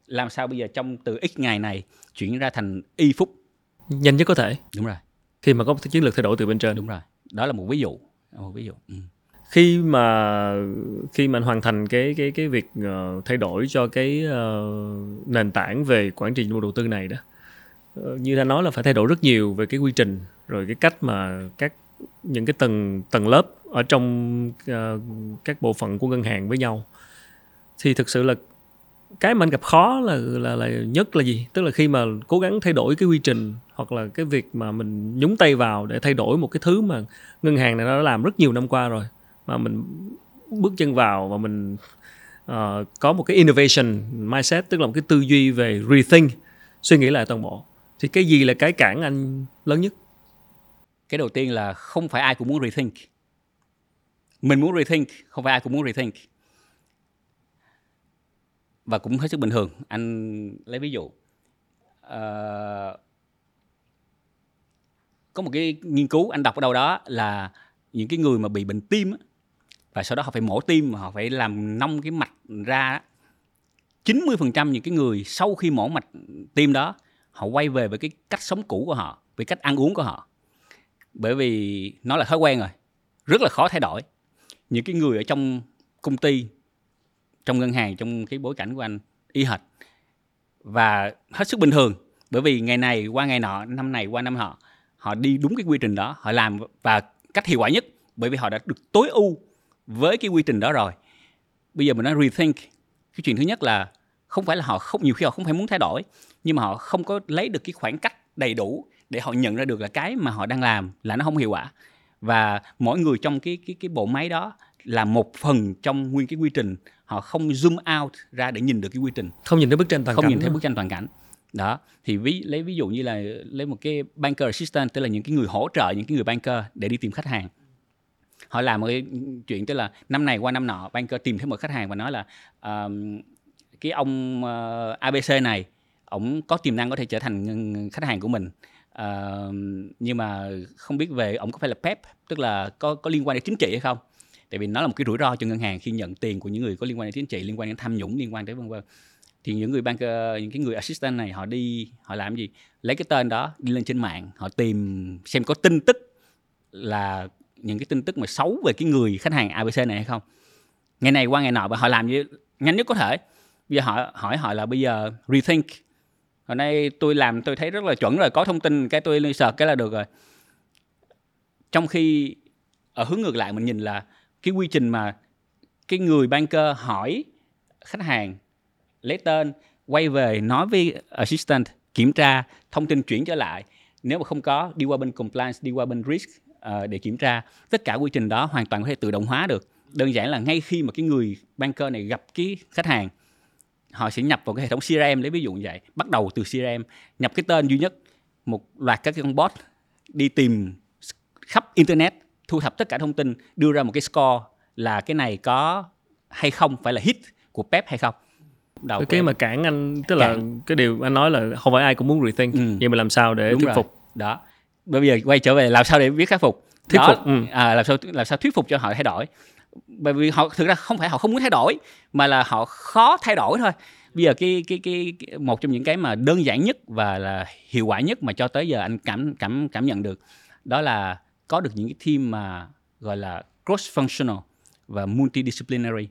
Làm sao bây giờ trong từ x ngày này chuyển ra thành y phút? Nhanh nhất có thể. Đúng rồi. Khi mà có một chiến lược thay đổi từ bên trên. Đúng rồi. Đó là một ví dụ một ví dụ. Ừ. khi mà khi mà anh hoàn thành cái cái cái việc uh, thay đổi cho cái uh, nền tảng về quản trị đầu tư này đó Ờ, như đã nói là phải thay đổi rất nhiều về cái quy trình rồi cái cách mà các những cái tầng tầng lớp ở trong uh, các bộ phận của ngân hàng với nhau. Thì thực sự là cái mà anh gặp khó là là là nhất là gì? Tức là khi mà cố gắng thay đổi cái quy trình hoặc là cái việc mà mình nhúng tay vào để thay đổi một cái thứ mà ngân hàng này nó đã làm rất nhiều năm qua rồi mà mình bước chân vào và mình uh, có một cái innovation mindset tức là một cái tư duy về rethink suy nghĩ lại toàn bộ thì cái gì là cái cản anh lớn nhất? Cái đầu tiên là không phải ai cũng muốn rethink. Mình muốn rethink không phải ai cũng muốn rethink. Và cũng hết sức bình thường. Anh lấy ví dụ. Uh, có một cái nghiên cứu anh đọc ở đâu đó là những cái người mà bị bệnh tim và sau đó họ phải mổ tim mà họ phải làm nong cái mạch ra 90% những cái người sau khi mổ mạch tim đó họ quay về với cái cách sống cũ của họ với cách ăn uống của họ. Bởi vì nó là thói quen rồi, rất là khó thay đổi. Những cái người ở trong công ty, trong ngân hàng, trong cái bối cảnh của anh y hệt và hết sức bình thường. Bởi vì ngày này qua ngày nọ, năm này qua năm họ họ đi đúng cái quy trình đó, họ làm và cách hiệu quả nhất. Bởi vì họ đã được tối ưu với cái quy trình đó rồi. Bây giờ mình nói rethink. Cái chuyện thứ nhất là không phải là họ không nhiều khi họ không phải muốn thay đổi nhưng mà họ không có lấy được cái khoảng cách đầy đủ để họ nhận ra được là cái mà họ đang làm là nó không hiệu quả. Và mỗi người trong cái cái cái bộ máy đó là một phần trong nguyên cái quy trình. Họ không zoom out ra để nhìn được cái quy trình. Không nhìn thấy bức tranh toàn không cảnh nhìn thấy bức tranh toàn cảnh. Đó thì ví lấy ví dụ như là lấy một cái banker assistant tức là những cái người hỗ trợ những cái người banker để đi tìm khách hàng. Họ làm một cái chuyện tức là năm này qua năm nọ banker tìm thấy một khách hàng và nói là um, cái ông ờ, ABC này ổng có tiềm năng có thể trở thành khách hàng của mình. Uh, nhưng mà không biết về ổng có phải là PEP tức là có có liên quan đến chính trị hay không? Tại vì nó là một cái rủi ro cho ngân hàng khi nhận tiền của những người có liên quan đến chính trị liên quan đến tham nhũng liên quan tới vân vân. Thì những người banker ờ, những cái người assistant này họ đi họ làm gì? Lấy cái tên đó đi lên trên mạng họ tìm xem có tin tức là những cái tin tức mà xấu về cái người khách hàng ABC này hay không. Ngày này qua ngày nọ và họ làm như nhanh nhất có thể bây giờ họ hỏi họ là bây giờ rethink. Hồi nay tôi làm tôi thấy rất là chuẩn rồi có thông tin cái tôi lên cái là được rồi. Trong khi ở hướng ngược lại mình nhìn là cái quy trình mà cái người banker hỏi khách hàng lấy tên quay về nói với assistant kiểm tra thông tin chuyển trở lại. Nếu mà không có đi qua bên compliance đi qua bên risk uh, để kiểm tra. Tất cả quy trình đó hoàn toàn có thể tự động hóa được. Đơn giản là ngay khi mà cái người banker này gặp cái khách hàng họ sẽ nhập vào cái hệ thống CRM lấy ví dụ như vậy. Bắt đầu từ CRM nhập cái tên duy nhất một loạt các cái con bot đi tìm khắp internet thu thập tất cả thông tin đưa ra một cái score là cái này có hay không phải là hit của Pep hay không. Đầu cái, cái mà cản anh tức là cản. cái điều anh nói là không phải ai cũng muốn rethink. Ừ. nhưng mà làm sao để Đúng thuyết rồi. phục? Đó. Bây giờ quay trở về làm sao để biết khắc phục? Thuyết đó, phục ừ. à, làm sao làm sao thuyết phục cho họ thay đổi bởi vì họ thực ra không phải họ không muốn thay đổi mà là họ khó thay đổi thôi. Bây giờ cái cái cái, cái một trong những cái mà đơn giản nhất và là hiệu quả nhất mà cho tới giờ anh cảm cảm cảm nhận được đó là có được những cái team mà gọi là cross functional và multidisciplinary.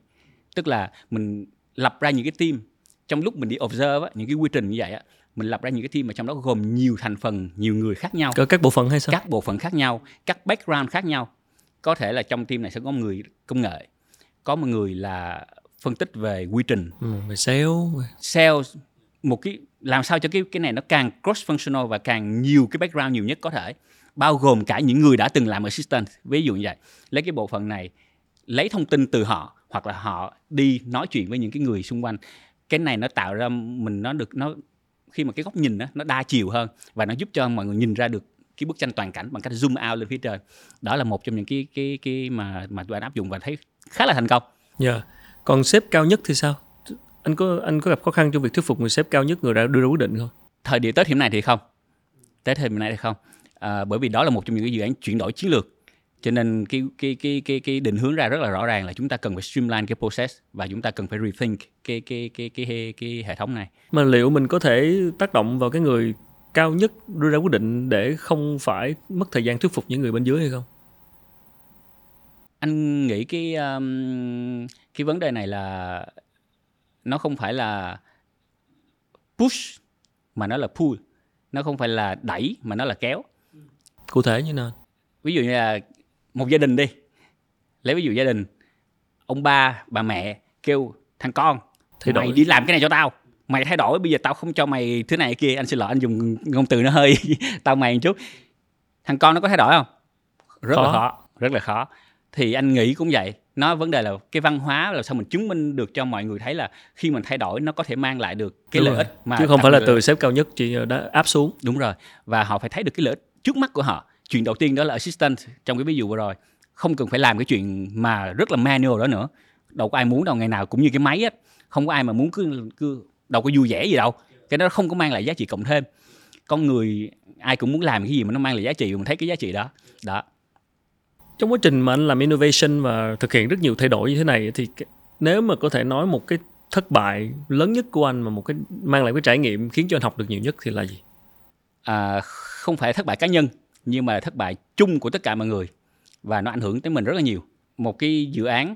Tức là mình lập ra những cái team trong lúc mình đi observe những cái quy trình như vậy á mình lập ra những cái team mà trong đó gồm nhiều thành phần nhiều người khác nhau. Có các bộ phận hay sao? Các bộ phận khác nhau các background khác nhau có thể là trong team này sẽ có một người công nghệ có một người là phân tích về quy trình. Ừ, về sale. Sales một cái làm sao cho cái cái này nó càng cross functional và càng nhiều cái background nhiều nhất có thể. Bao gồm cả những người đã từng làm assistant ví dụ như vậy. Lấy cái bộ phận này lấy thông tin từ họ hoặc là họ đi nói chuyện với những cái người xung quanh. Cái này nó tạo ra mình nó được nó khi mà cái góc nhìn đó, nó đa chiều hơn và nó giúp cho mọi người nhìn ra được cái bức tranh toàn cảnh bằng cách zoom out lên phía trên đó là một trong những cái cái cái mà mà tụi anh áp dụng và thấy khá là thành công. Dạ. Yeah. Còn sếp cao nhất thì sao? Anh có anh có gặp khó khăn trong việc thuyết phục người sếp cao nhất người đã đưa ra quyết định không? Thời điểm Tết hiện này thì không. Tết hiện nay thì không. À, bởi vì đó là một trong những cái dự án chuyển đổi chiến lược cho nên cái cái cái cái cái định hướng ra rất là rõ ràng là chúng ta cần phải streamline cái process và chúng ta cần phải rethink cái cái cái cái cái, cái hệ thống này. Mà liệu mình có thể tác động vào cái người cao nhất đưa ra quyết định để không phải mất thời gian thuyết phục những người bên dưới hay không? Anh nghĩ cái um, cái vấn đề này là nó không phải là push mà nó là pull, nó không phải là đẩy mà nó là kéo. Cụ thể như nào? Ví dụ như là một gia đình đi lấy ví dụ gia đình ông ba bà mẹ kêu thằng con thay mày đổi. đi làm cái này cho tao mày thay đổi bây giờ tao không cho mày thứ này kia. Anh xin lỗi anh dùng ngôn từ nó hơi [laughs] tao mày một chút. Thằng con nó có thay đổi không? Rất khó. là khó rất là khó. Thì anh nghĩ cũng vậy. Nó vấn đề là cái văn hóa là sao mình chứng minh được cho mọi người thấy là khi mình thay đổi nó có thể mang lại được cái đúng lợi rồi. ích mà chứ không phải là từ sếp cao nhất chỉ đã áp xuống. Đúng rồi. Và họ phải thấy được cái lợi ích trước mắt của họ. Chuyện đầu tiên đó là assistant trong cái ví dụ vừa rồi. Không cần phải làm cái chuyện mà rất là manual đó nữa. Đâu có ai muốn đâu ngày nào cũng như cái máy á. Không có ai mà muốn cứ cứ đâu có vui vẻ gì đâu. Cái đó không có mang lại giá trị cộng thêm. Con người ai cũng muốn làm cái gì mà nó mang lại giá trị mình thấy cái giá trị đó. Đó. Trong quá trình mà anh làm innovation và thực hiện rất nhiều thay đổi như thế này thì nếu mà có thể nói một cái thất bại lớn nhất của anh mà một cái mang lại cái trải nghiệm khiến cho anh học được nhiều nhất thì là gì? À, không phải thất bại cá nhân nhưng mà thất bại chung của tất cả mọi người. Và nó ảnh hưởng tới mình rất là nhiều. Một cái dự án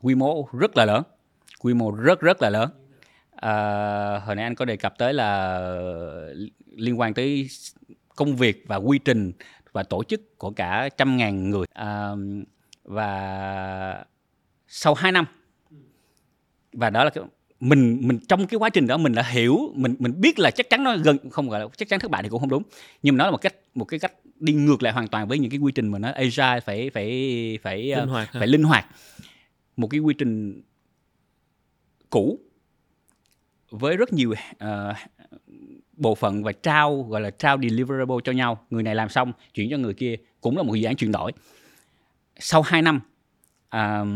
quy mô rất là lớn quy mô rất rất là lớn à, hồi nãy anh có đề cập tới là liên quan tới công việc và quy trình và tổ chức của cả trăm ngàn người. À, và sau 2 năm và đó là cái mình mình trong cái quá trình đó mình đã hiểu mình mình biết là chắc chắn nó gần không gọi là chắc chắn thất bại thì cũng không đúng nhưng mà nó là một cách một cái cách đi ngược lại hoàn toàn với những cái quy trình mà nó agile phải phải phải linh hoạt phải linh hoạt. Một cái quy trình cũ với rất nhiều uh, bộ phận và trao gọi là trao deliverable cho nhau. Người này làm xong chuyển cho người kia cũng là một dự án chuyển đổi. Sau 2 năm uh,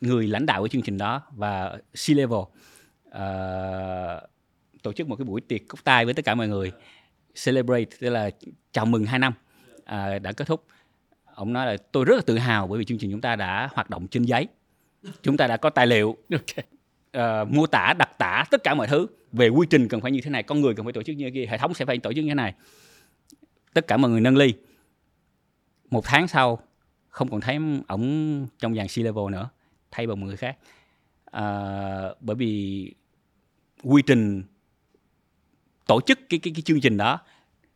người lãnh đạo của chương trình đó và C level uh, tổ chức một cái buổi tiệc cốc tay với tất cả mọi người celebrate tức là chào mừng 2 năm uh, đã kết thúc. Ông nói là tôi rất là tự hào bởi vì chương trình chúng ta đã hoạt động trên giấy. Chúng ta đã có tài liệu. [laughs] Okay uh, mô tả đặc tả tất cả mọi thứ về quy trình cần phải như thế này con người cần phải tổ chức như thế kia hệ thống sẽ phải tổ chức như thế này. Tất cả mọi người nâng ly. Một tháng sau không còn thấy ổng trong dàn C level nữa thay bằng một người khác. À, bởi vì quy trình tổ chức cái, cái cái chương trình đó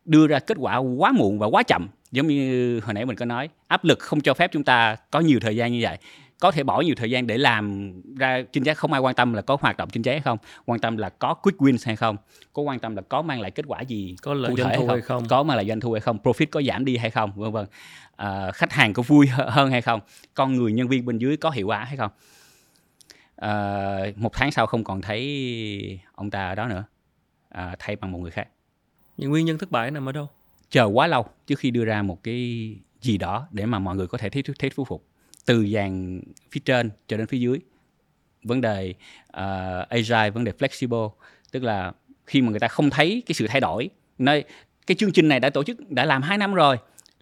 đưa ra kết quả quá muộn và quá chậm. Giống như hồi nãy mình có nói áp lực không cho phép chúng ta có nhiều thời gian như vậy có thể bỏ nhiều thời gian để làm ra chính giác không? Ai quan tâm là có hoạt động chính giác hay không? Quan tâm là có quick wins hay không? Có quan tâm là có mang lại kết quả gì có lợi doanh thu hay hay không? không có mang lại doanh thu hay không? Profit có giảm đi hay không? Vân vân. À, khách hàng có vui hơn hay không? Con người nhân viên bên dưới có hiệu quả hay không? À, một tháng sau không còn thấy ông ta ở đó nữa. À, thay bằng một người khác. Những nguyên nhân thất bại nằm ở đâu? Chờ quá lâu trước khi đưa ra một cái gì đó để mà mọi người có thể thấy thấy thuyết phục từ dàn phía trên cho đến phía dưới. Vấn đề uh, agile vấn đề flexible tức là khi mà người ta không thấy cái sự thay đổi nơi cái chương trình này đã tổ chức đã làm 2 năm rồi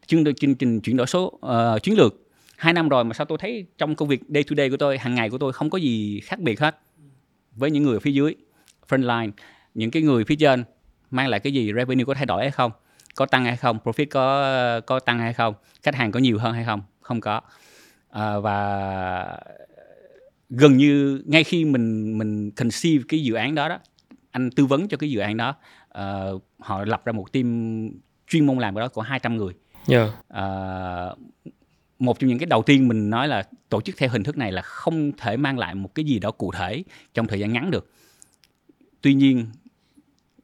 chương chương trình chuyển đổi số uh, chiến lược hai năm rồi mà sao tôi thấy trong công việc day to day của tôi hàng ngày của tôi không có gì khác biệt hết với những người ở phía dưới. Frontline những cái người phía trên mang lại cái gì revenue có thay đổi hay không có tăng hay không profit có có tăng hay không khách hàng có nhiều hơn hay không? Không có à, và gần như ngay khi mình mình conceive cái dự án đó đó anh tư vấn cho cái dự án đó uh, họ lập ra một team chuyên môn làm cái đó của 200 người yeah. uh, một trong những cái đầu tiên mình nói là tổ chức theo hình thức này là không thể mang lại một cái gì đó cụ thể trong thời gian ngắn được tuy nhiên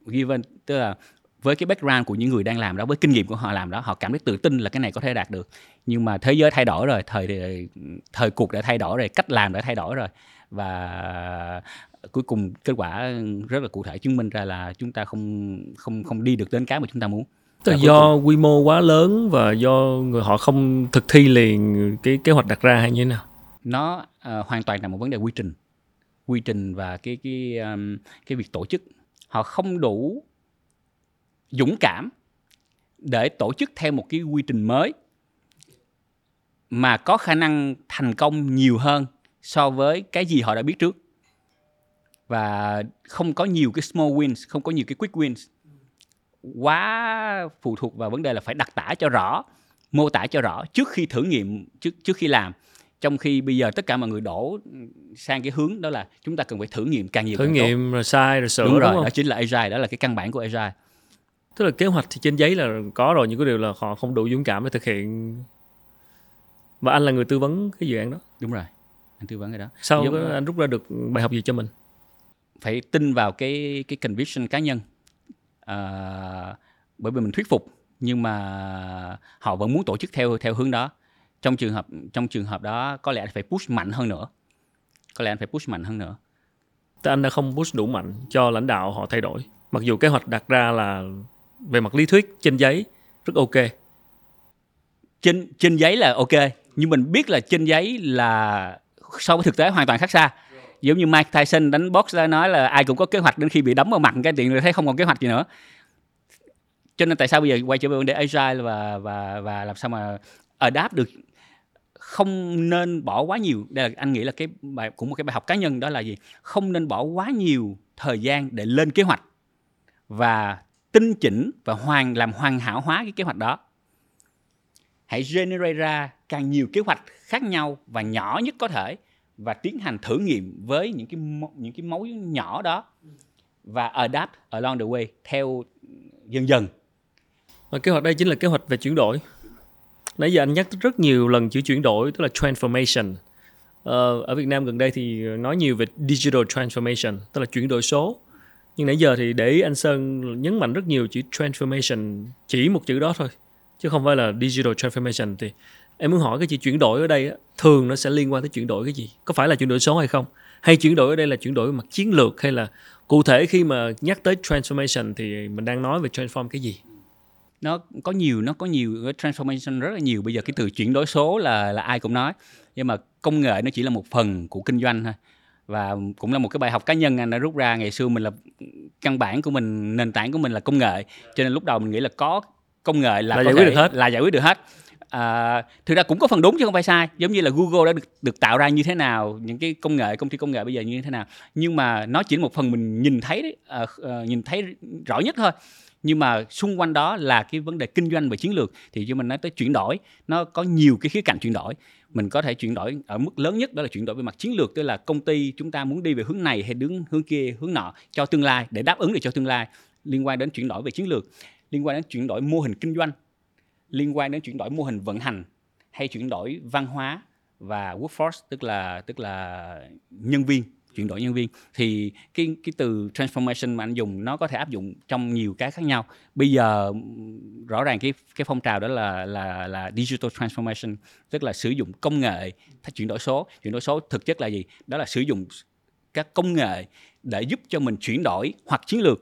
given tức là với cái background của những người đang làm đó với kinh nghiệm của họ làm đó họ cảm thấy tự tin là cái này có thể đạt được nhưng mà thế giới thay đổi rồi thời thời cuộc đã thay đổi rồi cách làm đã thay đổi rồi và cuối cùng kết quả rất là cụ thể chứng minh ra là chúng ta không không không đi được đến cái mà chúng ta muốn Tức là do quy mô quá lớn và do người họ không thực thi liền cái kế hoạch đặt ra hay như thế nào? Nó uh, hoàn toàn là một vấn đề quy trình, quy trình và cái cái um, cái việc tổ chức. Họ không đủ dũng cảm để tổ chức theo một cái quy trình mới mà có khả năng thành công nhiều hơn so với cái gì họ đã biết trước và không có nhiều cái small wins không có nhiều cái quick wins quá phụ thuộc vào vấn đề là phải đặc tả cho rõ mô tả cho rõ trước khi thử nghiệm trước trước khi làm trong khi bây giờ tất cả mọi người đổ sang cái hướng đó là chúng ta cần phải thử nghiệm càng nhiều thử càng nghiệm tốt. rồi sai rồi sửa đúng, đúng, rồi không? đó chính là agile đó là cái căn bản của agile tức là kế hoạch thì trên giấy là có rồi nhưng có điều là họ không đủ dũng cảm để thực hiện. Và anh là người tư vấn cái dự án đó. Đúng rồi anh tư vấn cái đó. Sau Giống- anh rút ra được bài học gì cho mình? Phải tin vào cái cái conviction cá nhân. À, bởi vì mình thuyết phục nhưng mà họ vẫn muốn tổ chức theo theo hướng đó. Trong trường hợp trong trường hợp đó có lẽ anh phải push mạnh hơn nữa. Có lẽ anh phải push mạnh hơn nữa. Tức anh đã không push đủ mạnh cho lãnh đạo họ thay đổi. Mặc dù kế hoạch đặt ra là về mặt lý thuyết trên giấy, rất ok. Trên trên giấy là ok, nhưng mình biết là trên giấy là so với thực tế hoàn toàn khác xa. Giống như Mike Tyson đánh box ra nói là ai cũng có kế hoạch đến khi bị đấm vào mặt cái chuyện rồi thấy không còn kế hoạch gì nữa. Cho nên tại sao bây giờ quay trở về vấn đề agile và và và làm sao mà adapt được? Không nên bỏ quá nhiều. Đây là, anh nghĩ là cái bài, cũng một cái bài học cá nhân đó là gì? Không nên bỏ quá nhiều thời gian để lên kế hoạch và tinh chỉnh và hoàn làm hoàn hảo hóa cái kế hoạch đó. Hãy generate ra càng nhiều kế hoạch khác nhau và nhỏ nhất có thể và tiến hành thử nghiệm với những cái những cái mấu nhỏ đó và adapt along the way theo dần dần. Và kế hoạch đây chính là kế hoạch về chuyển đổi. Nãy giờ anh nhắc rất nhiều lần chữ chuyển đổi tức là transformation. Ờ, ở Việt Nam gần đây thì nói nhiều về digital transformation tức là chuyển đổi số nhưng nãy giờ thì để ý anh Sơn nhấn mạnh rất nhiều chữ transformation chỉ một chữ đó thôi chứ không phải là digital transformation. Thì em muốn hỏi cái chữ chuyển đổi ở đây á, thường nó sẽ liên quan tới chuyển đổi cái gì? Có phải là chuyển đổi số hay không? Hay chuyển đổi ở đây là chuyển đổi mặt chiến lược hay là cụ thể khi mà nhắc tới transformation thì mình đang nói về transform cái gì? Nó có nhiều nó có nhiều transformation rất là nhiều. Bây giờ cái từ chuyển đổi số là là ai cũng nói nhưng mà công nghệ nó chỉ là một phần của kinh doanh thôi và cũng là một cái bài học cá nhân anh đã rút ra. Ngày xưa mình là căn bản của mình nền tảng của mình là công nghệ. Cho nên lúc đầu mình nghĩ là có công nghệ là, Là có giải quyết được hết. là giải quyết được hết. À, thực ra cũng có phần đúng chứ không phải sai. Giống như là Google đã được, được tạo ra như thế nào những cái công nghệ công ty công nghệ bây giờ như thế nào. Nhưng mà nó chỉ là một phần mình nhìn thấy đấy à, à, nhìn thấy rõ nhất thôi. Nhưng mà xung quanh đó là cái vấn đề kinh doanh và chiến lược. Thì cho mình nói tới chuyển đổi nó có nhiều cái khía cạnh chuyển đổi mình có thể chuyển đổi, ở mức lớn nhất đó là chuyển đổi về mặt chiến lược, tức là công ty chúng ta muốn đi về hướng này hay đứng hướng kia, hướng nọ, cho tương lai, để đáp ứng được cho tương lai, liên quan đến chuyển đổi về chiến lược, liên quan đến chuyển đổi mô hình kinh doanh, liên quan đến chuyển đổi mô hình vận hành, hay chuyển đổi văn hóa và workforce, tức là tức là nhân viên chuyển đổi nhân viên thì cái cái từ transformation mà anh dùng nó có thể áp dụng trong nhiều cái khác nhau bây giờ rõ ràng cái cái phong trào đó là là là digital transformation tức là sử dụng công nghệ chuyển đổi số chuyển đổi số thực chất là gì đó là sử dụng các công nghệ để giúp cho mình chuyển đổi hoặc chiến lược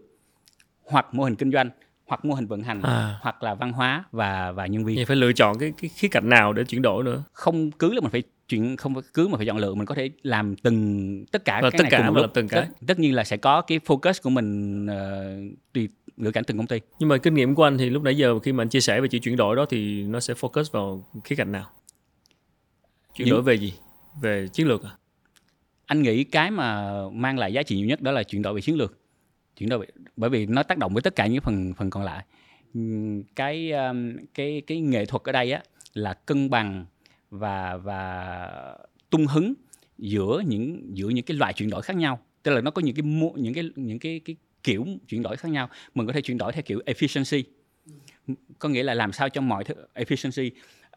hoặc mô hình kinh doanh hoặc mô hình vận hành à. hoặc là văn hóa và và nhân viên. Vậy phải lựa chọn cái cái khía cạnh nào để chuyển đổi nữa. Không cứ là mình phải chuyện không cứ mà phải chọn lựa mình có thể làm từng tất cả và cái tất này cả cùng một lúc. từng cái. Tất, tất nhiên là sẽ có cái focus của mình uh, tùy ngữ cảnh từng công ty. Nhưng mà kinh nghiệm của anh thì lúc nãy giờ khi mà anh chia sẻ về chuyện chuyển đổi đó thì nó sẽ focus vào khía cạnh nào? Chuyển những... đổi về gì? Về chiến lược à? Anh nghĩ cái mà mang lại giá trị nhiều nhất đó là chuyển đổi về chiến lược. Chuyển đổi về, bởi vì nó tác động với tất cả những phần phần còn lại. Cái cái cái nghệ thuật ở đây á là cân bằng và và tung hứng giữa những giữa những cái loại chuyển đổi khác nhau. Tức là nó có những cái những cái những cái cái kiểu chuyển đổi khác nhau. Mình có thể chuyển đổi theo kiểu efficiency. Có nghĩa là làm sao cho mọi thứ efficiency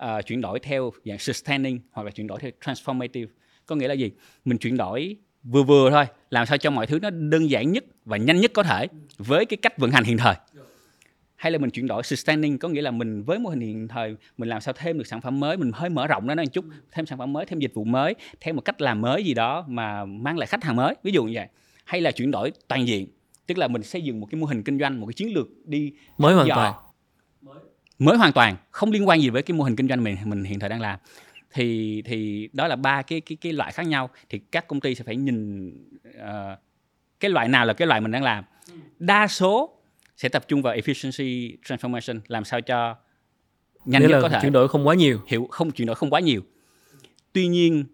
uh, chuyển đổi theo dạng sustaining hoặc là chuyển đổi theo transformative. Có nghĩa là gì? Mình chuyển đổi vừa vừa thôi. Làm sao cho mọi thứ nó đơn giản nhất và nhanh nhất có thể với cái cách vận hành hiện thời hay là mình chuyển đổi sustaining có nghĩa là mình với mô hình hiện thời mình làm sao thêm được sản phẩm mới mình hơi mở rộng nó một chút thêm sản phẩm mới thêm dịch vụ mới thêm một cách làm mới gì đó mà mang lại khách hàng mới. Ví dụ như vậy. Hay là chuyển đổi toàn diện tức là mình xây dựng một cái mô hình kinh doanh một cái chiến lược đi mới hoàn toàn. Mới hoàn toàn không liên quan gì với cái mô hình kinh doanh mình mình hiện thời đang làm. Thì thì đó là ba cái cái cái loại khác nhau. Thì các công ty sẽ phải nhìn uh, cái loại nào là cái loại mình đang làm. Đa số sẽ tập trung vào efficiency transformation làm sao cho nhanh nhất có thể. chuyển đổi không quá nhiều. Hiểu không chuyển đổi không quá nhiều. Tuy nhiên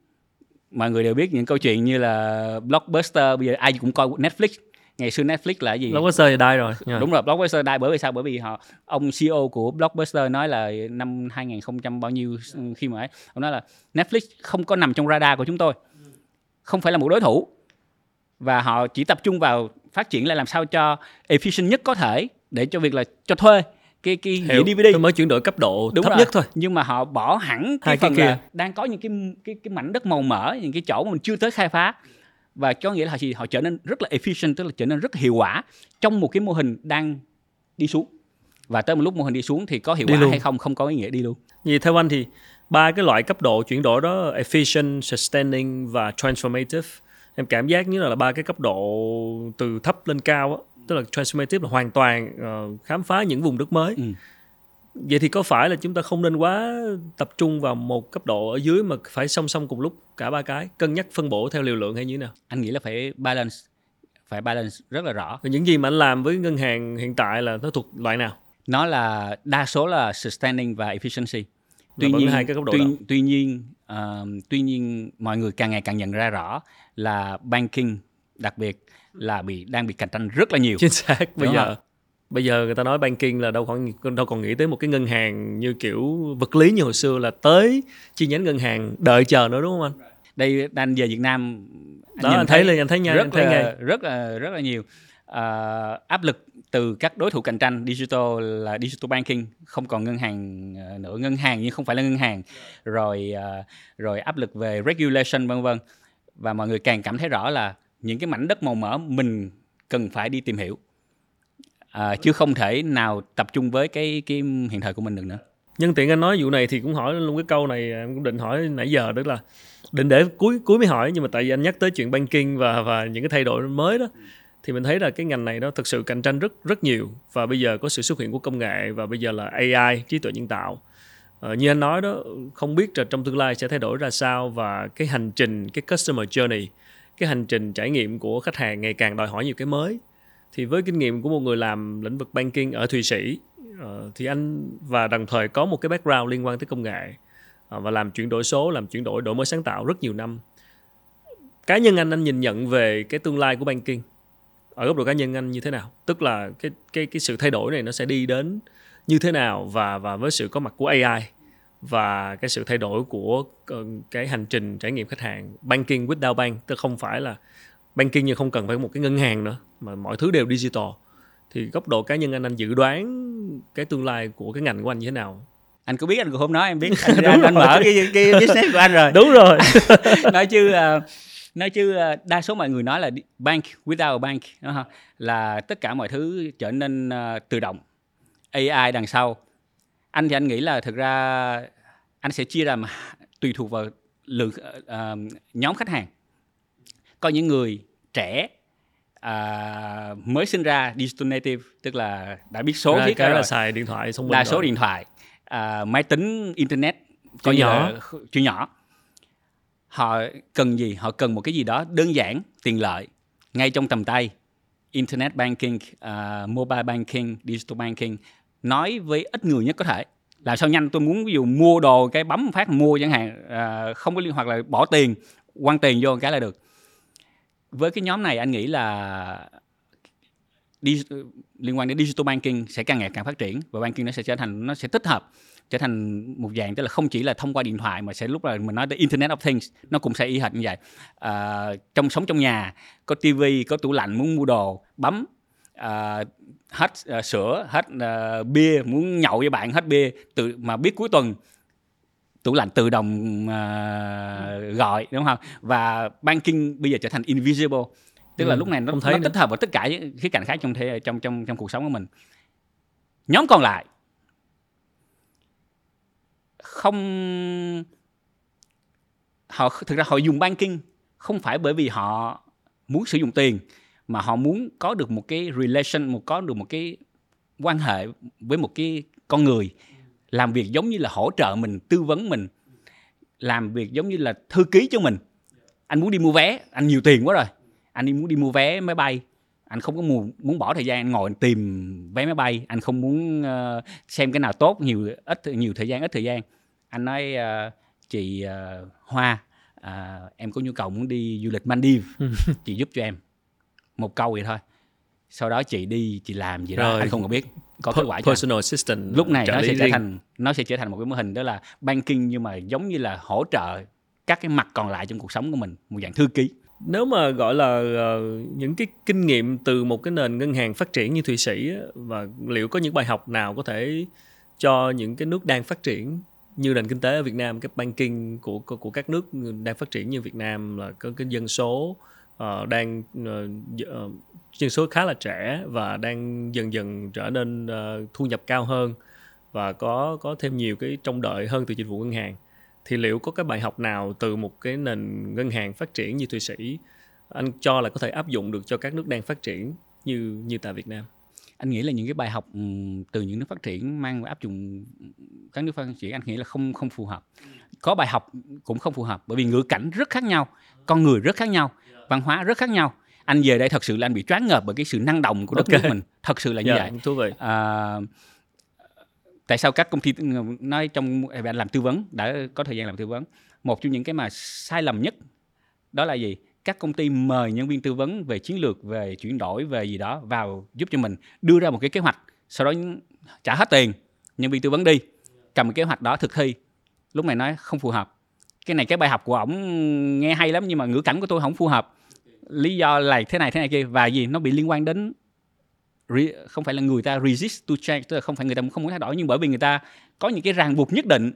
mọi người đều biết những câu chuyện như là blockbuster bây giờ ai cũng coi Netflix. Ngày xưa Netflix là gì? Blockbuster thì đai rồi. Yeah. đúng rồi Blockbuster đai bởi vì sao? Bởi vì họ ông CEO của Blockbuster nói là năm 2000 bao nhiêu khi mà ấy ông nói là Netflix không có nằm trong radar của chúng tôi. Không phải là một đối thủ. Và họ chỉ tập trung vào phát triển là làm sao cho efficient nhất có thể để cho việc là cho thuê cái cái Hiểu. DVD tôi mới chuyển đổi cấp độ Đúng thấp rồi. nhất thôi nhưng mà họ bỏ hẳn cái Hai phần cái kia. là đang có những cái cái cái mảnh đất màu mỡ những cái chỗ mà mình chưa tới khai phá và có nghĩa là họ, họ trở nên rất là efficient tức là trở nên rất hiệu quả trong một cái mô hình đang đi xuống và tới một lúc mô hình đi xuống thì có hiệu đi quả luôn. hay không không có ý nghĩa đi luôn vì theo anh thì ba cái loại cấp độ chuyển đổi đó efficient sustaining và transformative em cảm giác như là ba cái cấp độ từ thấp lên cao á tức là transformative là hoàn toàn uh, khám phá những vùng đất mới. Ừ. vậy thì có phải là chúng ta không nên quá tập trung vào một cấp độ ở dưới mà phải song song cùng lúc cả ba cái cân nhắc phân bổ theo liều lượng hay như thế nào? Anh nghĩ là phải balance phải balance rất là rõ. Và những gì mà anh làm với ngân hàng hiện tại là nó thuộc loại nào? Nó là đa số là sustaining và efficiency. Tuy là nhiên hai cái cấp độ tuy, đó. tuy nhiên uh, tuy nhiên mọi người càng ngày càng nhận ra rõ là banking đặc biệt là bị đang bị cạnh tranh rất là nhiều. Chính xác bây Đúng giờ không? bây giờ người ta nói banking là đâu còn đâu còn nghĩ tới một cái ngân hàng như kiểu vật lý như hồi xưa là tới chi nhánh ngân hàng đợi chờ nữa đúng không anh? Đây anh về Việt Nam anh đó anh thấy, thấy là anh thấy nha rất anh thấy là, ngay. rất là rất là nhiều. Uh, áp lực từ các đối thủ cạnh tranh digital là digital banking không còn ngân hàng ờ, nữa ngân hàng nhưng không phải là ngân hàng. Rồi ờ, rồi áp lực về regulation vân vân. Và mọi người càng cảm thấy rõ là những cái mảnh đất màu mỡ mình cần phải đi tìm hiểu à, chứ không thể nào tập trung với cái cái hiện thời của mình được nữa. Nhân tiện anh nói vụ này thì cũng hỏi luôn cái câu này à, em cũng định hỏi nãy giờ tức là định để cuối cuối mới hỏi nhưng mà tại vì anh nhắc tới chuyện banking và và những cái thay đổi mới đó thì mình thấy là cái ngành này nó thực sự cạnh tranh rất rất nhiều. Và bây giờ có sự xuất hiện của công nghệ và bây giờ là AI trí tuệ nhân tạo. Ờ, như anh nói đó không biết là trong tương lai sẽ thay đổi ra sao và cái hành trình cái customer journey cái hành trình trải nghiệm của khách hàng ngày càng đòi hỏi nhiều cái mới. Thì với kinh nghiệm của một người làm lĩnh vực banking ở thụy sĩ ờ, thì anh và đồng thời có một cái background liên quan tới công nghệ ờ, và làm chuyển đổi số làm chuyển đổi đổi mới sáng tạo rất nhiều năm. Cá nhân anh anh nhìn nhận về cái tương lai của banking? Ở góc độ cá nhân anh như thế nào? Tức là cái cái cái sự thay đổi này nó sẽ đi đến như thế nào và và với sự có mặt của AI và cái sự thay đổi của ờ, cái hành trình trải nghiệm khách hàng banking without bank tức không phải là banking nhưng không cần phải một cái ngân hàng nữa mà mọi thứ đều digital. Thì góc độ cá nhân anh anh dự đoán cái tương lai của cái ngành của anh như thế nào? Anh có biết anh cũng không nói em biết. [laughs] Anh, anh, anh mở cái, cái business của anh rồi. Đúng rồi. [laughs] Nói chứ uh, nói chứ uh, đa số mọi người nói là bank without a bank đúng không? là tất cả mọi thứ trở nên uh, tự động AI đằng sau anh thì anh nghĩ là thực ra anh sẽ chia mà tùy thuộc vào lượng uh, nhóm khách hàng có những người trẻ uh, mới sinh ra digital native tức là đã biết số thiết cái là rồi. xài điện thoại minh đa số rồi. điện thoại uh, máy tính internet có nhỏ chuyện nhỏ họ cần gì? Họ cần một cái gì đó đơn giản tiện lợi ngay trong tầm tay. Internet banking uh, mobile banking digital banking. Nói với ít người nhất có thể. Làm sao nhanh? Tôi muốn ví dụ mua đồ cái bấm phát mua chẳng hạn uh, không có liên hoặc là bỏ tiền quăng tiền vô cái là được. Với cái nhóm này anh nghĩ là đi, liên quan đến digital banking sẽ càng ngày càng phát triển và banking nó sẽ trở thành nó sẽ tích hợp trở thành một dạng tức là không chỉ là thông qua điện thoại mà sẽ lúc là mình nói tới internet of things nó cũng sẽ y hệt như vậy. À, trong sống trong nhà có tivi có tủ lạnh muốn mua đồ bấm à, hết uh, sữa hết uh, bia muốn nhậu với bạn hết bia từ mà biết cuối tuần tủ lạnh tự động uh, gọi đúng không? Và banking bây giờ trở thành invisible. Tức ừ, là lúc này nó, thấy nó tích hợp vào tất cả những khía cạnh khác trong thế trong trong trong cuộc sống của mình. Nhóm còn lại không họ thực ra họ dùng banking không phải bởi vì họ muốn sử dụng tiền mà họ muốn có được một cái relation một có được một cái quan hệ với một cái con người làm việc giống như là hỗ trợ mình tư vấn mình làm việc giống như là thư ký cho mình. Anh muốn đi mua vé anh nhiều tiền quá rồi. Anh đi muốn đi mua vé máy bay anh không có muốn muốn bỏ thời gian anh ngồi tìm vé máy bay anh không muốn uh, xem cái nào tốt nhiều ít nhiều thời gian ít thời gian anh nói uh, chị uh, hoa uh, em có nhu cầu muốn đi du lịch Maldives [laughs] chị giúp cho em. Một câu vậy thôi. Sau đó chị đi chị làm gì đó Rồi. anh không có biết có kết quả personal assistant lúc này nó sẽ trở thành nó sẽ trở thành một cái mô hình đó là banking nhưng mà giống như là hỗ trợ các cái mặt còn lại trong cuộc sống của mình một dạng thư ký. Nếu mà gọi là uh, những cái kinh nghiệm từ một cái nền ngân hàng phát triển như thụy sĩ và liệu có những bài học nào có thể cho những cái nước đang phát triển như nền kinh tế ở Việt Nam cái banking của của, của các nước đang phát triển như Việt Nam là có cái dân số uh, đang uh, dân số khá là trẻ và đang dần dần trở nên uh, thu nhập cao hơn và có có thêm nhiều cái trông đợi hơn từ dịch vụ ngân hàng. Thì liệu có cái bài học nào từ một cái nền ngân hàng phát triển như thụy sĩ anh cho là có thể áp dụng được cho các nước đang phát triển như như tại Việt Nam? Anh nghĩ là những cái bài học từ những nước phát triển mang áp dụng các nước phát triển anh nghĩ là không không phù hợp. Có bài học cũng không phù hợp bởi vì ngữ cảnh rất khác nhau con người rất khác nhau văn hóa rất khác nhau. Anh về đây thật sự là anh bị choáng ngợp bởi cái sự năng động của đất okay. nước mình thật sự là như yeah, vậy. thú vị. À, tại sao các công ty nói trong anh làm tư vấn đã có thời gian làm tư vấn một trong những cái mà sai lầm nhất đó là gì các công ty mời nhân viên tư vấn về chiến lược, về chuyển đổi, về gì đó vào giúp cho mình đưa ra một cái kế hoạch, sau đó trả hết tiền, nhân viên tư vấn đi, cầm kế hoạch đó thực thi. Lúc này nói không phù hợp. Cái này cái bài học của ổng nghe hay lắm nhưng mà ngữ cảnh của tôi không phù hợp. Lý do là thế này thế này kia và gì? Nó bị liên quan đến không phải là người ta resist to change, tức là không phải người ta không muốn thay đổi nhưng bởi vì người ta có những cái ràng buộc nhất định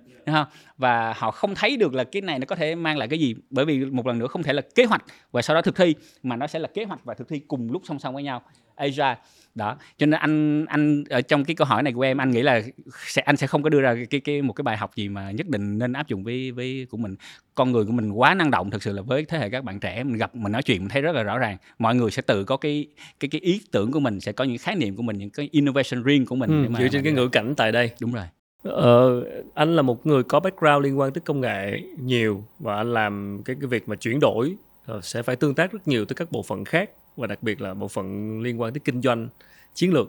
và họ không thấy được là cái này nó có thể mang lại cái gì. Bởi vì một lần nữa không thể là kế hoạch và sau đó thực thi mà nó sẽ là kế hoạch và thực thi cùng lúc song song với nhau. Asia đó. Cho nên anh anh ở trong cái câu hỏi này của em anh nghĩ là sẽ anh sẽ không có đưa ra cái cái một cái bài học gì mà nhất định nên áp dụng với với của mình. Con người của mình quá năng động thực sự là với thế hệ các bạn trẻ mình gặp mình nói chuyện mình thấy rất là rõ ràng. Mọi người sẽ tự có cái cái cái ý tưởng của mình sẽ có những khái niệm của mình những cái innovation riêng của mình ừ, dựa trên cái ngữ cảnh tại đây. Đúng rồi Ờ, anh là một người có background liên quan tới công nghệ nhiều và anh làm cái cái việc mà chuyển đổi ờ, sẽ phải tương tác rất nhiều tới các bộ phận khác và đặc biệt là bộ phận liên quan tới kinh doanh chiến lược.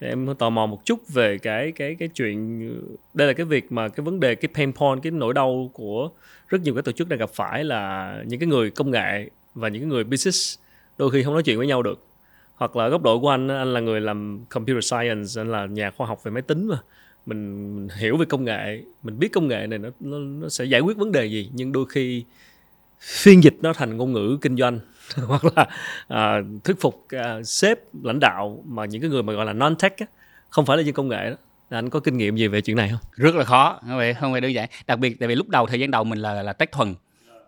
Để em tò mò một chút về cái cái cái chuyện đây là cái việc mà cái vấn đề cái pain point cái nỗi đau của rất nhiều các tổ chức đang gặp phải là những cái người công nghệ và những cái người business đôi khi không nói chuyện với nhau được. Hoặc là góc độ của anh anh là người làm computer science anh là nhà khoa học về máy tính mà mình, mình hiểu về công nghệ mình biết công nghệ này nó, nó nó sẽ giải quyết vấn đề gì nhưng đôi khi phiên dịch nó thành ngôn ngữ kinh doanh [laughs] hoặc là à, thuyết phục à, sếp lãnh đạo mà những cái người mà gọi là non tech á, không phải là dân công nghệ đó. Anh có kinh nghiệm gì về chuyện này không? Rất là khó không phải không phải đơn giản. Đặc biệt tại vì lúc đầu thời gian đầu mình là là tech thuần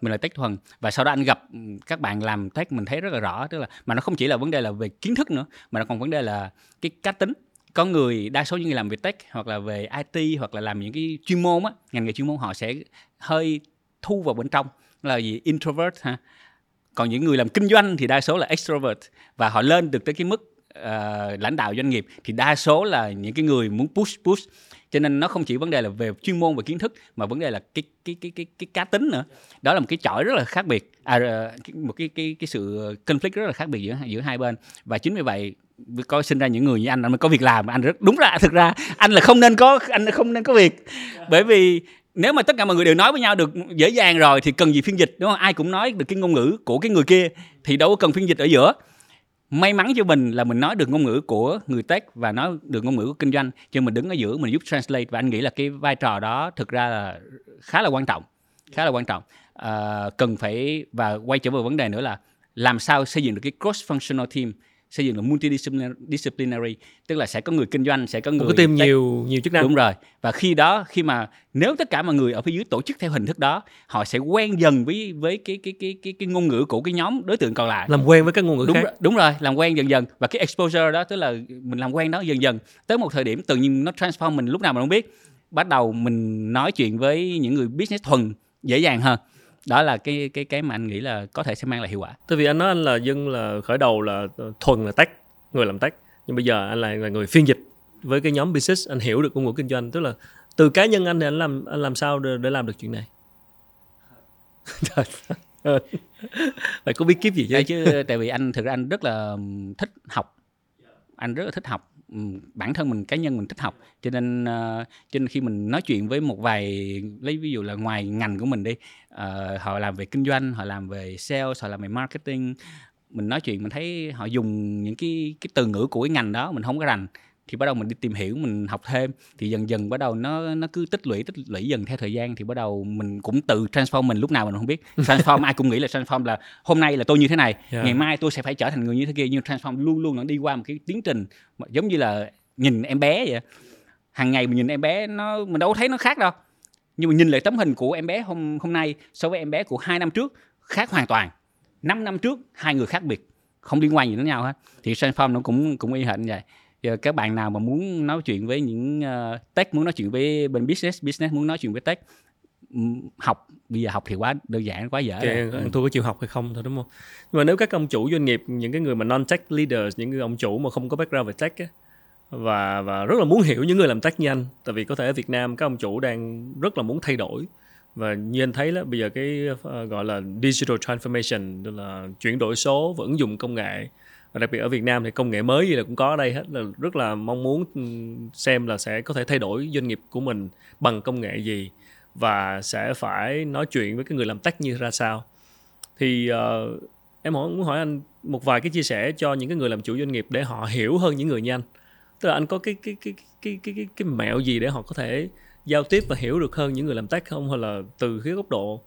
mình là tech thuần. Và sau đó anh gặp ừ, các bạn làm tech mình thấy rất là rõ tức là mà nó không chỉ là vấn đề là về kiến thức nữa mà nó còn vấn đề là cái cá tính có người đa số những người làm về tech hoặc là về IT hoặc là làm những cái chuyên môn á ngành nghề chuyên môn họ sẽ hơi thu vào bên trong. Là gì? Introvert ha. Còn những người làm kinh doanh thì đa số là extrovert và họ lên được tới cái mức uh, lãnh đạo doanh nghiệp thì đa số là những cái người muốn push push. Cho nên nó không chỉ vấn đề là về chuyên môn và kiến thức mà vấn đề là cái cái cái cái cái cá tính nữa. Đó là một cái chọi rất là khác biệt. À, ờ, một cái cái cái sự ờ, conflict rất là khác biệt giữa giữa hai bên. Và chính vì vậy có sinh ra những người như anh anh mới có việc làm anh rất đúng ra thực ra anh là không nên có anh không nên có việc. Bởi vì nếu mà tất cả mọi người đều nói với nhau được dễ dàng rồi thì cần gì phiên dịch đúng không? Ai cũng nói được cái ngôn ngữ của cái người kia thì đâu có cần phiên dịch ở giữa. May mắn cho mình là mình nói được ngôn ngữ của người tech và nói được ngôn ngữ của kinh doanh cho mình đứng ở giữa mình giúp translate và anh nghĩ là cái vai trò đó thực ra là khá là quan trọng khá là quan trọng. À, cần phải và quay trở về vấn đề nữa là làm sao xây dựng được cái cross functional team xây dựng là multidisciplinary tức là sẽ có người kinh doanh sẽ có người có team nhiều nhiều chức năng. Đúng rồi. Và khi đó khi mà nếu tất cả mọi người ở phía dưới tổ chức theo hình thức đó họ sẽ quen dần với với cái cái cái cái cái ngôn ngữ của cái nhóm đối tượng còn lại. Làm quen với các ngôn ngữ đúng khác. rồi, đúng rồi làm quen dần dần. Và cái exposure đó tức là mình làm quen đó dần dần. Tới một thời điểm tự nhiên nó transform mình lúc nào mình không biết bắt đầu mình nói chuyện với những người business thuần dễ dàng hơn đó là cái cái cái mà anh nghĩ là có thể sẽ mang lại hiệu quả. Tại vì anh nói anh là dân là khởi đầu là thuần là tech, người làm tech, nhưng bây giờ anh là, là người phiên dịch với cái nhóm business, anh hiểu được ngôn ngữ kinh doanh, tức là từ cá nhân anh thì anh làm anh làm sao để, để làm được chuyện này? [laughs] phải có bí kíp gì chứ? Đấy chứ tại vì anh thực ra anh rất là thích học, anh rất là thích học bản thân mình cá nhân mình thích học. Cho nên uh, cho nên khi mình nói chuyện với một vài lấy ví dụ là ngoài ngành của mình đi uh, họ làm về kinh doanh họ làm về sales họ làm về marketing mình nói chuyện mình thấy họ dùng những cái cái từ ngữ của cái ngành đó mình không có rành thì bắt đầu mình đi tìm hiểu mình học thêm. Thì dần dần bắt đầu nó nó cứ tích lũy tích lũy dần theo thời gian thì bắt đầu mình cũng tự transform mình. Lúc nào mình không biết. [laughs] Transform ai cũng nghĩ là transform là hôm nay là tôi như thế này yeah. ngày mai tôi sẽ phải trở thành người như thế kia nhưng transform luôn luôn nó đi qua một cái tiến trình giống như là nhìn em bé vậy hàng ngày mình nhìn em bé nó mình đâu thấy nó khác đâu. Nhưng mà nhìn lại tấm hình của em bé hôm hôm nay so với em bé của hai năm trước khác hoàn toàn. Năm năm trước hai người khác biệt không liên quan gì đến nhau hết. Thì transform nó cũng cũng y hệt như vậy giờ các bạn nào mà muốn nói chuyện với những uh, tech muốn nói chuyện với bên business business muốn nói chuyện với tech học bây giờ học thì quá đơn giản quá dễ okay, tôi có chịu học hay không thôi đúng không? Nhưng mà nếu các ông chủ doanh nghiệp những cái người mà non tech leaders những người ông chủ mà không có background về tech á, và và rất là muốn hiểu những người làm tech như anh tại vì có thể ở Việt Nam các ông chủ đang rất là muốn thay đổi. Và như anh thấy đó bây giờ cái uh, gọi là digital transformation tức là chuyển đổi số và ứng dụng công nghệ và đặc biệt ở Việt Nam thì công nghệ mới gì là cũng có ở đây hết là rất là mong muốn ừ, xem là sẽ có thể thay đổi doanh nghiệp của mình bằng công nghệ gì và sẽ phải nói chuyện với cái người làm tech như ra sao. Thì uh, em hỏi, muốn hỏi anh một vài cái chia sẻ cho những cái người làm chủ doanh nghiệp để họ hiểu hơn những người như anh. Tức là anh có cái cái cái cái cái cái, cái mẹo gì để họ có thể giao tiếp và hiểu được hơn những người làm tech không? Hay là từ cái góc độ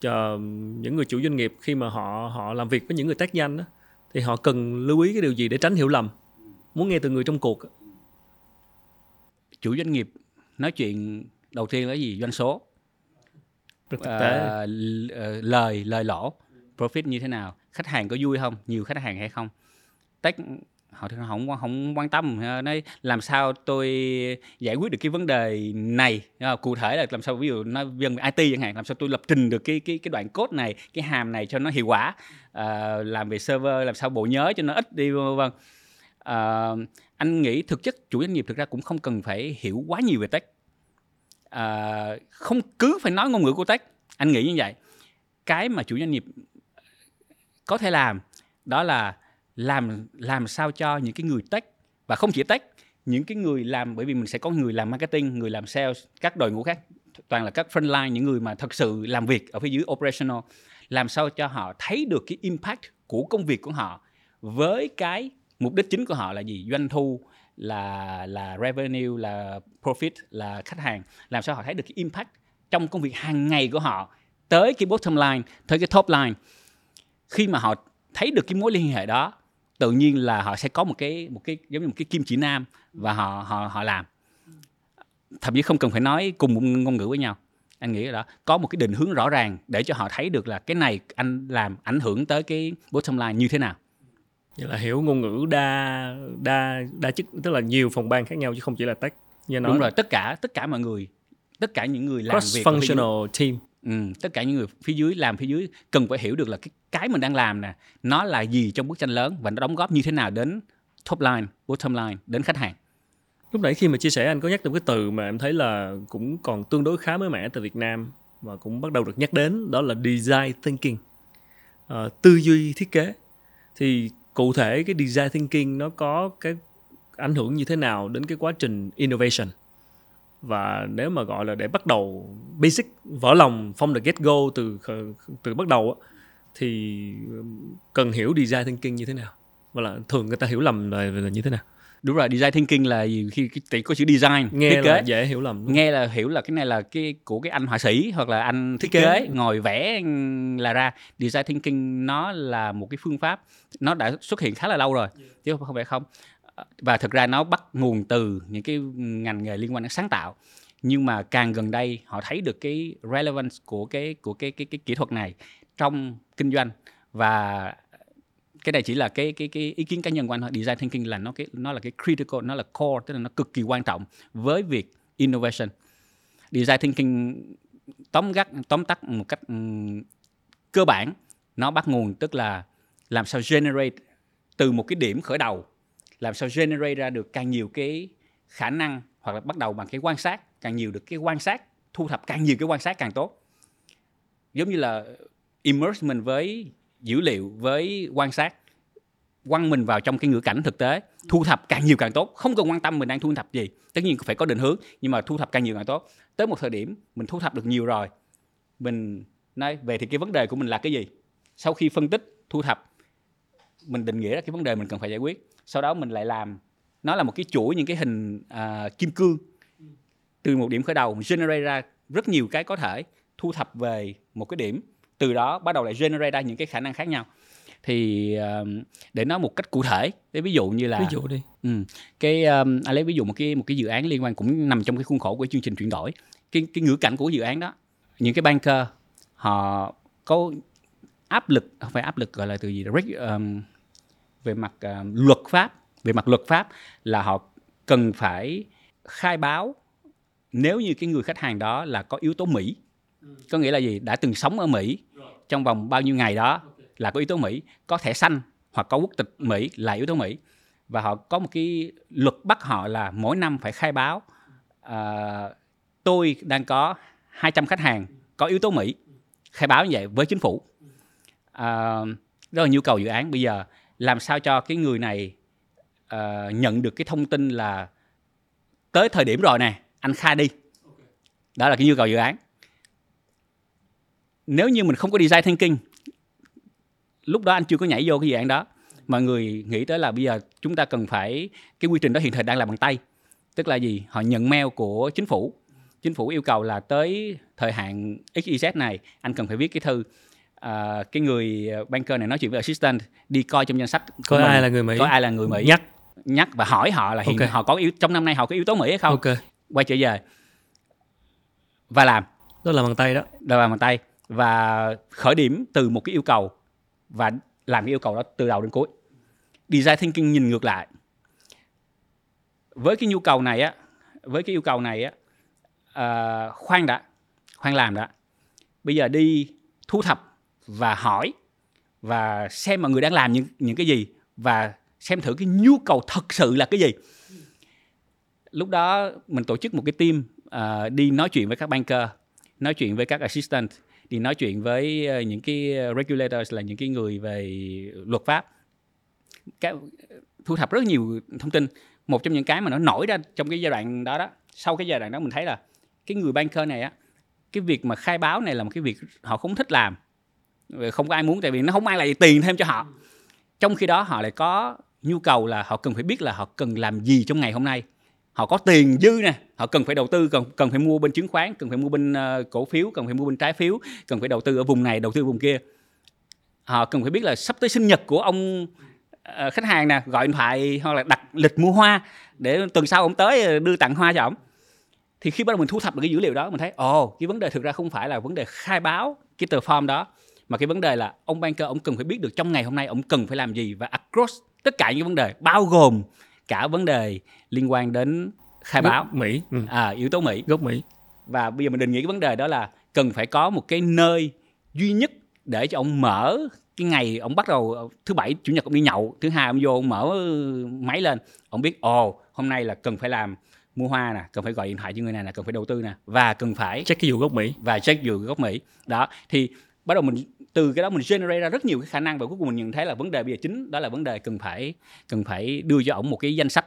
cho những người chủ doanh nghiệp khi mà họ họ làm việc với những người tech nhanh đó thì họ cần lưu ý cái điều gì để tránh hiểu lầm? Muốn nghe từ người trong cuộc chủ doanh nghiệp nói chuyện đầu tiên là gì? Doanh số. Thực tế. À, lời lời lỗ. Profit như thế nào? Khách hàng có vui không? Nhiều khách hàng hay không? Tech họ thì không không quan tâm. Ờ, nói làm sao tôi giải quyết được cái vấn đề này? Ờ, cụ thể là làm sao ví dụ nói dân IT chẳng hạn làm sao tôi lập trình được cái cái cái đoạn code này cái hàm này cho nó hiệu quả? À, làm về server làm sao bộ nhớ cho nó ít đi vân vân. À, anh nghĩ thực chất chủ doanh nghiệp thực ra cũng không cần phải hiểu quá nhiều về tech. À, không cứ phải nói ngôn ngữ của tech. Anh nghĩ như vậy. Cái mà chủ doanh nghiệp có thể làm đó là làm làm sao cho những cái người tech, và không chỉ tech, những cái người làm, bởi vì mình sẽ có người làm marketing, người làm sales, các đội ngũ khác, toàn là các frontline, những người mà thật sự làm việc ở phía dưới operational, làm sao cho họ thấy được cái impact của công việc của họ với cái mục đích chính của họ là gì? Doanh thu là là revenue, là profit, là khách hàng. Làm sao họ thấy được cái impact trong công việc hàng ngày của họ tới cái bottom line, tới cái top line? Khi mà họ thấy được cái mối liên hệ đó tự nhiên là họ sẽ có một cái một cái giống như một cái kim chỉ nam và họ họ họ làm. Thậm chí không cần phải nói cùng một ngôn ngữ với nhau. Anh nghĩ là đó có một cái định hướng rõ ràng để cho họ thấy được là cái này anh làm ảnh hưởng tới cái bottom line như thế nào. Vậy là hiểu ngôn ngữ đa đa đa chức tức là nhiều phòng ban khác nhau chứ không chỉ là tech như nói. Đúng rồi tất cả tất cả mọi người tất cả những người làm cross việc functional team Ừ, tất cả những người phía dưới làm phía dưới cần phải hiểu được là cái cái mình đang làm nè nó là gì trong bức tranh lớn và nó đóng góp như thế nào đến top line, bottom line đến khách hàng. lúc nãy khi mà chia sẻ anh có nhắc tới cái từ mà em thấy là cũng còn tương đối khá mới mẻ từ Việt Nam và cũng bắt đầu được nhắc đến đó là design thinking. À, tư duy thiết kế. Thì cụ thể cái design thinking nó có cái ảnh hưởng như thế nào đến cái quá trình innovation? Và nếu mà gọi là để bắt đầu basic vỡ lòng from the get go từ từ bắt đầu á, thì cần hiểu design thinking như thế nào và là thường người ta hiểu lầm là, là như thế nào Đúng rồi, design thinking là gì? khi tại có chữ design nghe thiết kế là dễ hiểu lầm đúng nghe là hiểu là cái này là cái của cái anh họa sĩ hoặc là anh thiết, Thiết kế. kế. ngồi vẽ là ra design thinking nó là một cái phương pháp nó đã xuất hiện khá là lâu rồi chứ không phải không và thực ra nó bắt nguồn từ những cái ngành nghề liên quan đến sáng tạo. Nhưng mà càng gần đây họ thấy được cái relevance của cái của cái cái cái kỹ thuật này trong kinh doanh. Và cái này chỉ là cái cái cái ý kiến cá nhân của anh design thinking là nó cái nó là cái critical nó là core tức là nó cực kỳ quan trọng với việc innovation. Design thinking tóm gắt tóm tắt một cách um, cơ bản nó bắt nguồn tức là làm sao generate từ một cái điểm khởi đầu làm sao generate ra được càng nhiều cái khả năng hoặc là bắt đầu bằng cái quan sát, càng nhiều được cái quan sát, thu thập càng nhiều cái quan sát càng tốt. Giống như là immerse mình với dữ liệu, với quan sát, quăng mình vào trong cái ngữ cảnh thực tế, thu thập càng nhiều càng tốt. Không cần quan tâm mình đang thu thập gì, tất nhiên phải có định hướng, nhưng mà thu thập càng nhiều càng tốt. Tới một thời điểm mình thu thập được nhiều rồi, mình nói về thì cái vấn đề của mình là cái gì? Sau khi phân tích, thu thập, mình định nghĩa ra cái vấn đề mình cần phải giải quyết sau đó mình lại làm nó là một cái chuỗi những cái hình à, kim cương từ một điểm khởi đầu generate ra rất nhiều cái có thể thu thập về một cái điểm từ đó bắt đầu lại generate ra những cái khả năng khác nhau thì ờ, để nói một cách cụ thể để ví dụ như là ví dụ đi Ừ. Cái um, anh lấy ví dụ một cái một cái dự án liên quan cũng nằm trong cái khuôn khổ của chương trình chuyển đổi. Cái cái ngữ cảnh của dự án đó, những cái banker họ có áp lực không phải áp lực gọi là từ gì reg- um, về mặt um, luật pháp, về mặt luật pháp là họ cần phải khai báo nếu như cái người khách hàng đó là có yếu tố Mỹ. Có nghĩa là gì? Đã từng sống ở Mỹ trong vòng bao nhiêu ngày đó là có yếu tố Mỹ, có thẻ xanh hoặc có quốc tịch Mỹ là yếu tố Mỹ. Và họ có một cái luật bắt họ là mỗi năm phải khai báo à, tôi đang có 200 khách hàng có yếu tố Mỹ khai báo như vậy với chính phủ. À, đó là nhu cầu dự án. Bây giờ làm sao cho cái người này uh, nhận được cái thông tin là tới thời điểm rồi nè anh khai đi. Đó là cái nhu cầu dự án. Nếu như mình không có design thinking lúc đó anh chưa có nhảy vô cái dự án đó. Mọi người nghĩ tới là bây giờ chúng ta cần phải cái quy trình đó hiện thời đang làm bằng tay. Tức là gì? Họ nhận mail của chính phủ. Chính phủ yêu cầu là tới thời hạn xyz này anh cần phải viết cái thư à, cái người banker này nói chuyện với assistant đi coi trong danh sách coi mình, ai là người Mỹ? Có ai là người mỹ. Nhắc. Nhắc và hỏi họ là hiện Ok. họ có yếu trong năm nay họ có yếu tố mỹ hay không? Ok. Quay trở về. Và làm. Đó là bằng tay đó. Đờ vào bàn tay. Và khởi điểm từ một cái yêu cầu và làm cái yêu cầu đó từ đầu đến cuối. Design thinking nhìn ngược lại. Với cái nhu cầu này á với cái yêu cầu này á à, khoan đã. Khoan làm đã. Bây giờ đi thu thập và hỏi và xem mọi người đang làm những những cái gì và xem thử cái nhu cầu thật sự là cái gì. Lúc đó mình tổ chức một cái team uh, đi nói chuyện với các banker nói chuyện với các assistant đi nói chuyện với ờ, những cái regulators là những cái người về luật pháp. Cái, thu thập rất nhiều thông tin. Một trong những cái mà nó nổi ra trong cái giai đoạn đó đó sau cái giai đoạn đó mình thấy là cái người banker này á cái việc mà khai báo này là một cái việc họ không thích làm không có ai muốn tại vì nó không mang lại tiền thêm cho họ. Trong khi đó họ lại có nhu cầu là họ cần phải biết là họ cần làm gì trong ngày hôm nay. Họ có tiền dư nè họ cần phải đầu tư cần cần phải mua bên chứng khoán cần phải mua bên ờ, cổ phiếu cần phải mua bên trái phiếu cần phải đầu tư ở vùng này đầu tư ở vùng kia. Họ cần phải biết là sắp tới sinh nhật của ông ờ, khách hàng nè gọi điện thoại hoặc là đặt lịch mua hoa để tuần sau ông tới ờ, đưa tặng hoa cho ông thì khi bắt đầu mình thu thập được cái dữ liệu đó mình thấy ồ oh, cái vấn đề thực ra không phải là vấn đề khai báo cái tờ form đó mà cái vấn đề là ông banker ông cần phải biết được trong ngày hôm nay ông cần phải làm gì và across tất cả những vấn đề bao gồm cả vấn đề liên quan đến khai báo. Mỹ ừ. à, yếu tố Mỹ. Gốc Mỹ. Và bây giờ mình định nghĩa cái vấn đề đó là cần phải có một cái nơi duy nhất để cho ông mở cái ngày ông bắt đầu thứ bảy chủ nhật ông đi nhậu thứ hai ông vô ông mở máy lên. Ông biết ồ hôm nay là cần phải làm mua hoa nè cần phải gọi điện thoại cho người này nè cần phải đầu tư nè và cần phải check cái vụ gốc Mỹ. và check vụ gốc Mỹ. Đó thì bắt đầu mình từ cái đó mình generate ra rất nhiều cái khả năng và cuối cùng mình nhận thấy là vấn đề bây giờ chính đó là vấn đề cần phải cần phải đưa cho ổng một cái danh sách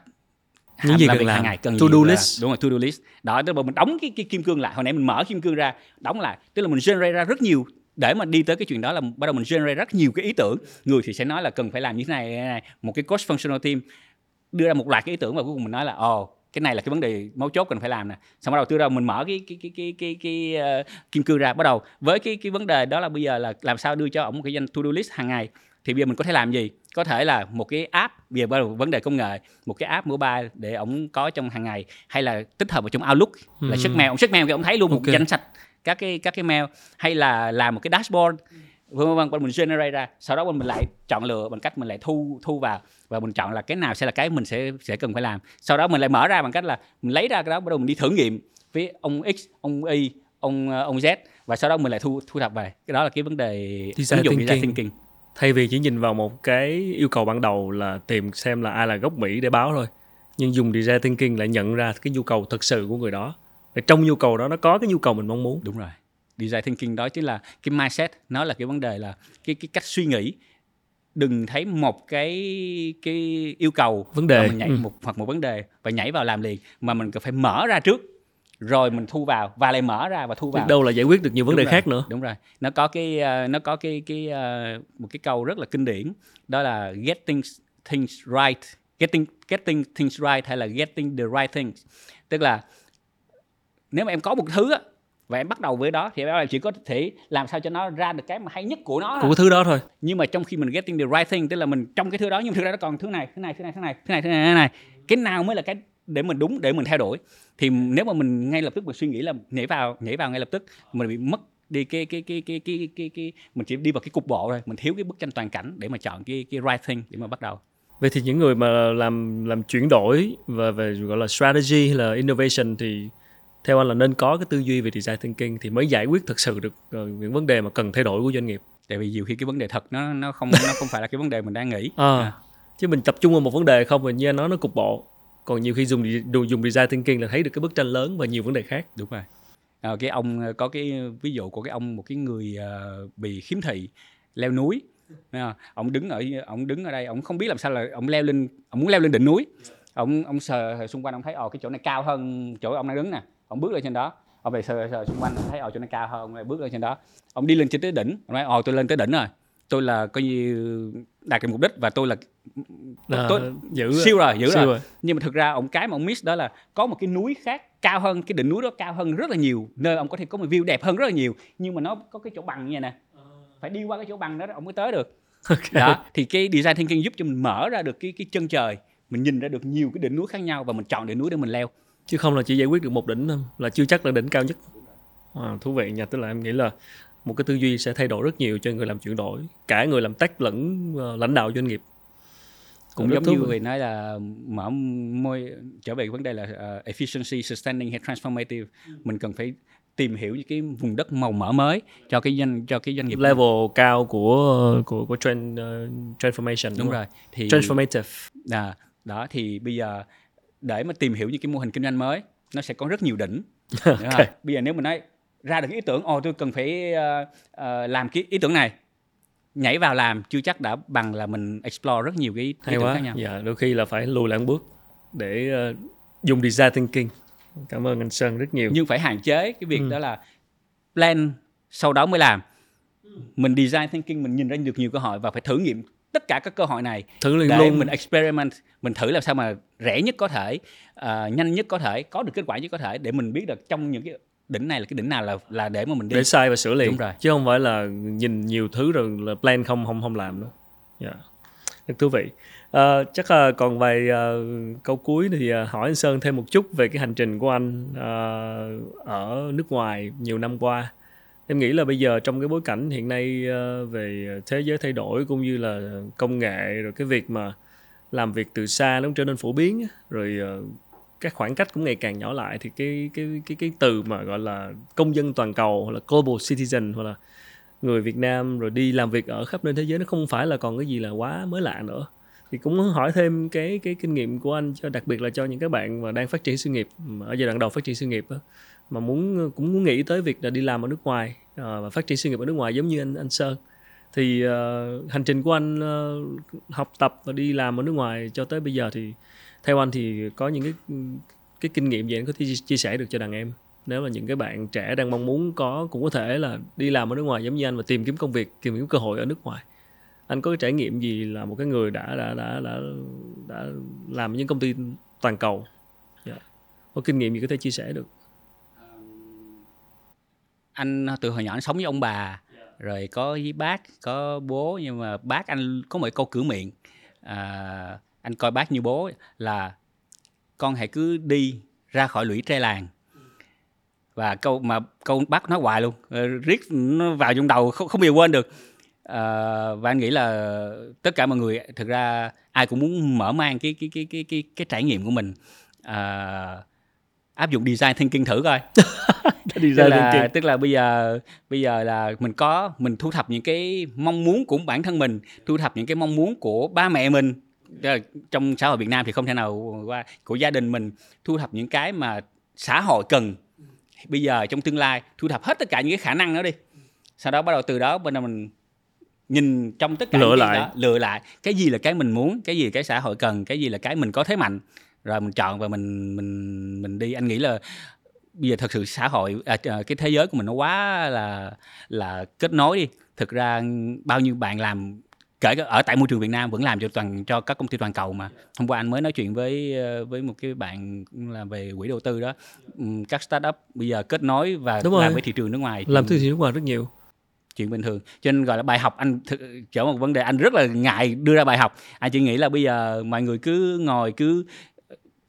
những gì cần làm. ngày cần to do list. đúng rồi to do list. Đó tức là mình đóng cái, cái kim cương lại. Hồi nãy mình mở kim cương ra đóng lại. Tức là mình generate ra rất nhiều. Để mà đi tới cái chuyện đó là bắt đầu mình generate rất nhiều cái ý tưởng. Người thì sẽ nói là cần phải làm như thế này, này một cái coach functional team đưa ra một loạt cái ý tưởng và cuối cùng mình nói là ồ oh, cái này là cái vấn đề mấu chốt cần phải làm nè. Xong bắt đầu từ đầu mình mở cái cái cái cái cái, cái uh, kim cương ra bắt đầu với cái cái vấn đề đó là bây giờ là làm sao đưa cho ổng một cái danh to do list hàng ngày. Thì bây giờ mình có thể làm gì? Có thể là một cái app đầu vấn đề công nghệ một cái app mobile để ổng có trong hàng ngày hay là tích hợp vào trong Outlook là ừ. check mail. Ông check mail thì ông thấy luôn okay. một danh sách các cái các cái mail. Hay là làm một cái dashboard vân vân mình generate ra sau đó mình lại chọn lựa bằng cách mình lại thu thu vào. Và mình chọn là cái nào sẽ là cái mình sẽ sẽ cần phải làm. Sau đó mình lại mở ra bằng cách là mình lấy ra cái đó bắt đầu mình đi thử nghiệm với ông x ông y ông ông z. Và sau đó mình lại thu thu thập về. Cái đó là cái vấn đề design ứng dụng thinking. design thinking. Thay vì chỉ nhìn vào một cái yêu cầu ban đầu là tìm xem là ai là gốc mỹ để báo thôi nhưng dùng design thinking lại nhận ra cái nhu cầu thực sự của người đó. Và trong nhu cầu đó nó có cái nhu cầu mình mong muốn. Đúng rồi design thinking đó chính là cái mindset nó là cái vấn đề là cái cái cách suy nghĩ đừng thấy một cái cái yêu cầu vấn đề mình nhảy ừ. một hoặc một vấn đề và nhảy vào làm liền mà mình cần phải mở ra trước rồi mình thu vào và lại mở ra và thu vào. Đâu là giải quyết được nhiều vấn đúng đề rồi, khác nữa. Đúng rồi. Nó có cái uh, nó có cái cái uh, một cái câu rất là kinh điển đó là getting things right, getting getting things right hay là getting the right things. Tức là nếu mà em có một thứ và em bắt đầu với đó thì em chỉ có thể làm sao cho nó ra được cái mà hay nhất của nó của thứ đó thôi. Nhưng mà trong khi mình getting the right thing tức là mình trong cái thứ đó nhưng thực ra nó còn thứ này thứ này thứ này thứ này thứ này thứ này, thứ này. cái nào mới là cái để mình đúng để mình thay đổi? Thì nếu mà mình ngay lập tức mình suy nghĩ là nhảy vào nhảy vào ngay lập tức mình bị mất đi cái cái cái cái cái cái, cái mình chỉ đi vào cái cục bộ rồi mình thiếu cái bức tranh toàn cảnh để mà chọn cái cái right thing để mà bắt đầu. Vậy thì những người mà làm làm chuyển đổi và về gọi là strategy hay là innovation thì theo anh là nên có cái tư duy về design thinking thì mới giải quyết thực sự được uh, những vấn đề mà cần thay đổi của doanh nghiệp. Tại vì nhiều khi cái vấn đề thật nó nó không nó không phải là cái vấn đề mình đang nghĩ. À, à. chứ mình tập trung vào một vấn đề không thì như anh nói nó cục bộ. Còn nhiều khi dùng dùng design thinking là thấy được cái bức tranh lớn và nhiều vấn đề khác. Đúng rồi. À, cái ông có cái ví dụ của cái ông một cái người uh, bị khiếm thị leo núi. Ông đứng ở ông đứng ở đây ông không biết làm sao là ông leo lên ông muốn leo lên đỉnh núi. Ông ông sờ xung quanh ông thấy ồ cái chỗ này cao hơn chỗ ông đang đứng nè ông bước lên trên đó. Ông về sờ sờ xung quanh ông thấy ồ chỗ này cao hơn ông lại bước lên trên đó. Ông đi lên trên tới đỉnh. Ông nói ồ tôi lên tới đỉnh rồi. Tôi là coi như đạt được mục đích và tôi là à, tôi giữ siêu rồi giữ rồi. rồi. Nhưng mà thực ra ông cái mà ông miss đó là có một cái núi khác cao hơn cái đỉnh núi đó cao hơn rất là nhiều nơi ông có thể có một view đẹp hơn rất là nhiều nhưng mà nó có cái chỗ bằng như này nè. Phải đi qua cái chỗ bằng đó ông mới tới được. Okay. đó thì cái design thinking giúp cho mình mở ra được cái cái chân trời mình nhìn ra được nhiều cái đỉnh núi khác nhau và mình chọn đỉnh núi để mình leo chứ không là chỉ giải quyết được một đỉnh thôi là chưa chắc là đỉnh cao nhất. À, thú vị nha tức là em nghĩ là một cái tư duy sẽ thay đổi rất nhiều cho người làm chuyển đổi cả người làm tech lẫn uh, lãnh đạo doanh nghiệp. Cũng giống như người nói là mở môi trở về vấn đề là uh, efficiency sustaining hay transformative. Mình cần phải tìm hiểu những cái vùng đất màu mỡ mới cho cái doanh cho cái doanh nghiệp level này. cao của của của trend uh, transformation đúng, đúng rồi thì transformative. À, đó thì bây giờ để mà tìm hiểu những cái mô hình kinh doanh mới nó sẽ có rất nhiều đỉnh. [laughs] Okay. bây giờ nếu mình nói ra được ý tưởng ồ tôi cần phải uh, uh, làm cái ý tưởng này. Nhảy vào làm chưa chắc đã bằng là mình explore rất nhiều cái ý Hay tưởng quá. khác nhau. Dạ đôi khi là phải lùi lại một bước để uh, dùng design thinking. Cảm ơn anh sơn rất nhiều. Nhưng phải hạn chế cái việc ừ. đó là plan sau đó mới làm. Mình design thinking mình nhìn ra được nhiều cơ hội và phải thử nghiệm tất cả các cơ hội này thử liền để luôn mình experiment mình thử làm sao mà rẻ nhất có thể uh, nhanh nhất có thể có được kết quả nhất có thể để mình biết được trong những cái đỉnh này là cái đỉnh nào là là để mà mình đi để sai và sửa liền Đúng rồi. chứ không phải là nhìn nhiều thứ rồi là plan không không không làm nữa yeah. rất thú vị À, chắc là còn vài uh, câu cuối thì uh, hỏi anh Sơn thêm một chút về cái hành trình của anh uh, ở nước ngoài nhiều năm qua. Em nghĩ là bây giờ trong cái bối cảnh hiện nay ờ, về thế giới thay đổi cũng như là công nghệ rồi cái việc mà làm việc từ xa nó trở nên phổ biến rồi ờ, các khoảng cách cũng ngày càng nhỏ lại thì cái cái cái cái từ mà gọi là công dân toàn cầu hoặc là global citizen hoặc là người Việt Nam rồi đi làm việc ở khắp nơi thế giới nó không phải là còn cái gì là quá mới lạ nữa. Thì cũng muốn hỏi thêm cái cái kinh nghiệm của anh cho đặc biệt là cho những các bạn mà đang phát triển sự nghiệp ở giai đoạn đầu phát triển sự nghiệp đó, mà muốn cũng muốn nghĩ tới việc là đi làm ở nước ngoài Ờ, và phát triển sự nghiệp ở nước ngoài giống như anh anh Sơn. Thì uh, hành trình của anh uh, học tập và đi làm ở nước ngoài cho tới bây giờ thì theo anh thì có những cái cái kinh nghiệm gì anh có thể chia sẻ được cho đàn em? Nếu là những cái bạn trẻ đang mong muốn có cũng có thể là đi làm ở nước ngoài giống như anh và tìm kiếm công việc tìm kiếm cơ hội ở nước ngoài. Anh có cái trải nghiệm gì là một cái người đã đã đã đã đã làm những công ty toàn cầu? Yeah. Có kinh nghiệm gì có thể chia sẻ được? Anh từ hồi nhỏ anh sống với ông bà. Rồi có với bác có bố nhưng mà bác anh có một câu cửa miệng à, anh coi bác như bố là con hãy cứ đi ra khỏi lũy tre làng. Và câu mà câu bác nói hoài luôn ờ, riết nó vào trong đầu không không bao giờ quên được. À, và anh nghĩ là tất cả mọi người thực ra ai cũng muốn mở mang cái cái cái cái cái cái trải nghiệm của mình. À, áp dụng design thinking thử coi. [laughs] Design tức là thinking. tức là bây giờ bây giờ là mình có mình thu thập những cái mong muốn của bản thân mình thu thập những cái mong muốn của ba mẹ mình. Trong xã hội Việt Nam thì không thể nào qua của gia đình mình thu thập những cái mà xã hội cần. Bây giờ trong tương lai thu thập hết tất cả những cái khả năng đó đi. Sau đó bắt đầu từ đó bên mình nhìn trong tất cả lựa lại. đó, lựa lại. Cái gì là cái mình muốn cái gì là cái xã hội cần cái gì là cái mình có thế mạnh rồi mình chọn và mình mình mình đi. Anh nghĩ là bây giờ thật sự xã hội à, cái thế giới của mình nó quá là là kết nối đi. Thực ra bao nhiêu bạn làm kể ở tại môi trường Việt Nam vẫn làm cho toàn cho các công ty toàn cầu mà. Hôm qua anh mới nói chuyện với ờ, với một cái bạn làm về quỹ đầu tư đó. Các startup bây giờ kết nối và Đúng làm rồi. với thị trường nước ngoài làm thị trường nước ngoài rất nhiều. Chuyện bình thường. Cho nên gọi là bài học anh thực, trở một vấn đề anh rất là ngại đưa ra bài học. Anh chỉ nghĩ là bây giờ mọi người cứ ngồi cứ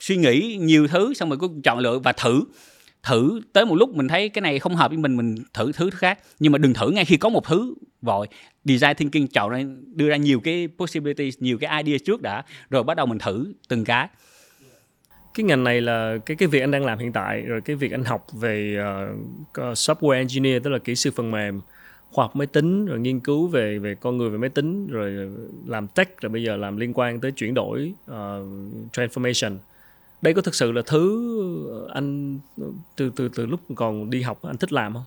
suy nghĩ nhiều thứ xong rồi cứ chọn lựa và thử thử tới một lúc mình thấy cái này không hợp với mình mình thử thứ khác. Nhưng mà đừng thử ngay khi có một thứ vội. Design thinking chọn ra đưa ra nhiều cái possibility nhiều cái idea trước đã rồi bắt đầu mình thử từng cái. Cái ngành này là cái cái việc anh đang làm hiện tại rồi cái việc anh học về uh, software engineer tức là kỹ sư phần mềm khoa học máy tính rồi nghiên cứu về về con người về máy tính rồi làm tech rồi bây giờ làm liên quan tới chuyển đổi uh, transformation đây có thực sự là thứ anh từ từ từ lúc còn đi học anh thích làm không?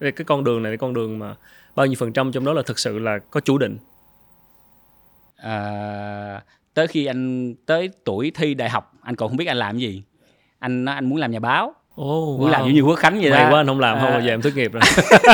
Cái con đường này là con đường mà bao nhiêu phần trăm trong đó là thực sự là có chủ định? À, tới khi anh tới tuổi thi đại học anh còn không biết anh làm gì. Anh nói anh muốn làm nhà báo. Oh, muốn wow. làm như nhiều quốc khánh vậy May đó. quá anh không làm không bao giờ em thất nghiệp rồi.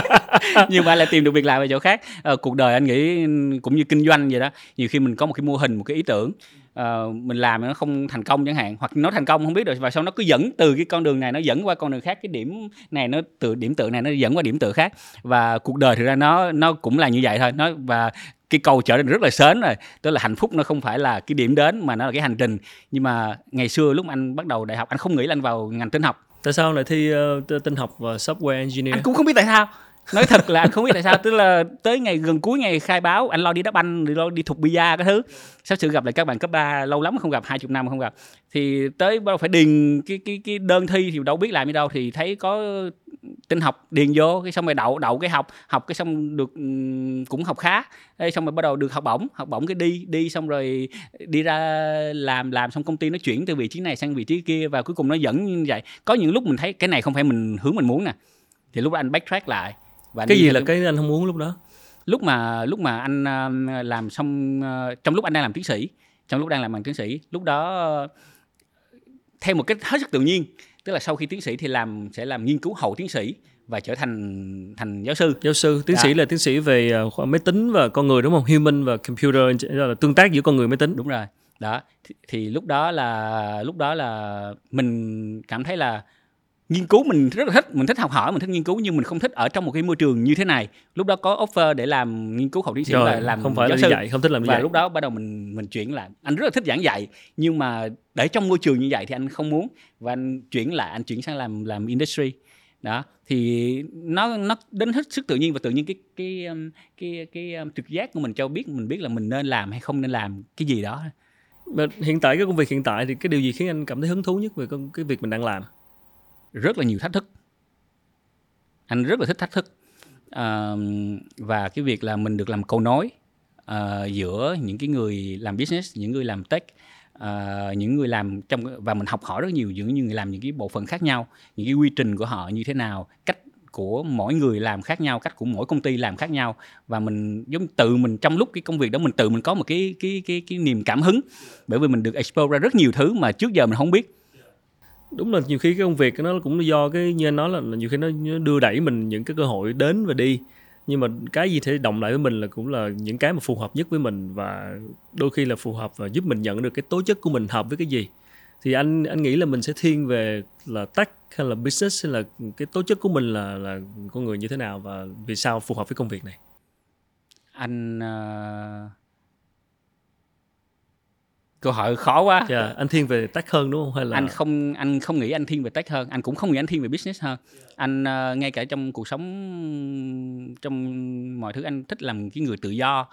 [laughs] Nhưng mà lại tìm được việc làm ở chỗ khác. À, cuộc đời anh nghĩ cũng như kinh doanh vậy đó. Nhiều khi mình có một cái mô hình một cái ý tưởng uh, mình làm nó không thành công chẳng hạn hoặc nó thành công không biết được và sau nó cứ dẫn từ cái con đường này nó dẫn qua con đường khác cái điểm này nó từ điểm tựa này nó dẫn qua điểm tựa khác. Và cuộc đời thực ra nó nó cũng là như vậy thôi. Nó và cái câu trở nên rất là sớm rồi tức là hạnh phúc nó không phải là cái điểm đến mà nó là cái hành trình. Nhưng mà ngày xưa lúc anh bắt đầu đại học anh không nghĩ là anh vào ngành tin học. Tại sao lại thi uh, tin học và software engineer? Anh cũng không biết tại sao nói thật là anh không biết tại sao tức là tới ngày gần cuối ngày khai báo anh lo đi đá banh lo đi thuộc bia cái thứ. Sắp sửa gặp lại các bạn cấp 3 lâu lắm không gặp hai chục năm không gặp. Thì tới bắt đầu phải điền cái cái cái đơn thi thì đâu biết làm đi đâu. Thì thấy có tin học điền vô cái xong rồi đậu đậu cái học học cái xong được cũng học khá. Ê, xong rồi bắt đầu được học bổng học bổng cái đi đi xong rồi đi ra làm làm xong công ty nó chuyển từ vị trí này sang vị trí kia và cuối cùng nó dẫn như vậy. Có những lúc mình thấy cái này không phải mình hướng mình muốn nè. Thì lúc đó anh backtrack lại và cái gì là cái anh không muốn lúc đó? Lúc mà lúc mà anh uh, làm xong uh, trong lúc anh đang làm tiến sĩ trong lúc đang làm bằng tiến sĩ lúc đó theo một cái hết sức tự nhiên tức là sau khi tiến sĩ thì làm sẽ làm nghiên cứu hậu tiến sĩ và trở thành thành giáo sư. Giáo sư. Tiến Đã. sĩ là tiến sĩ về uh, máy tính và con người đúng không? Human và computer là tương tác giữa con người máy tính. Đúng rồi. Đó thì, thì lúc đó là lúc đó là mình cảm thấy là nghiên cứu mình rất là thích mình thích học hỏi mình thích nghiên cứu nhưng mình không thích ở trong một cái môi trường như thế này. Lúc đó có offer để làm nghiên cứu học tiến sĩ Rồi, và làm không phải là giáo đi sư. dạy không thích làm và dạy. lúc đó bắt đầu mình mình chuyển lại anh rất là thích giảng dạy nhưng mà để trong môi trường như vậy thì anh không muốn. Và anh chuyển lại anh chuyển sang làm làm industry. Đó thì nó nó đến hết sức tự nhiên và tự nhiên cái cái um, cái cái, um, trực giác của mình cho biết mình biết là mình nên làm hay không nên làm cái gì đó. Hiện tại cái công việc hiện tại thì cái điều gì khiến anh cảm thấy hứng thú nhất về cái việc mình đang làm rất là nhiều thách thức. Anh rất là thích thách thức. Ờ, và cái việc là mình được làm cầu nối ờ, giữa những cái người làm business những người làm tech ờ, những người làm trong và mình học hỏi rất nhiều những những người làm những cái bộ phận khác nhau những cái quy trình của họ như thế nào cách của mỗi người làm khác nhau cách của mỗi công ty làm khác nhau. Và mình giống tự mình trong lúc cái công việc đó mình tự mình có một cái cái cái cái niềm cảm hứng. Bởi vì mình được explore ra rất nhiều thứ mà trước giờ mình không biết đúng là nhiều khi cái công việc nó cũng do cái như anh nói là, là nhiều khi nó đưa đẩy mình những cái cơ hội đến và đi. Nhưng mà cái gì thể động lại với mình là cũng là những cái mà phù hợp nhất với mình và đôi khi là phù hợp và giúp mình nhận được cái tố chất của mình hợp với cái gì. Thì anh anh nghĩ là mình sẽ thiên về là tech hay là business hay là cái tố chất của mình là là con người như thế nào và vì sao phù hợp với công việc này? Anh uh câu hỏi khó quá. Dạ, anh thiên về tech hơn đúng không? Hay là anh không anh không nghĩ anh thiên về tech hơn. Anh cũng không nghĩ anh thiên về business hơn. Anh ờ, ngay cả trong cuộc sống trong mọi thứ anh thích làm cái người tự do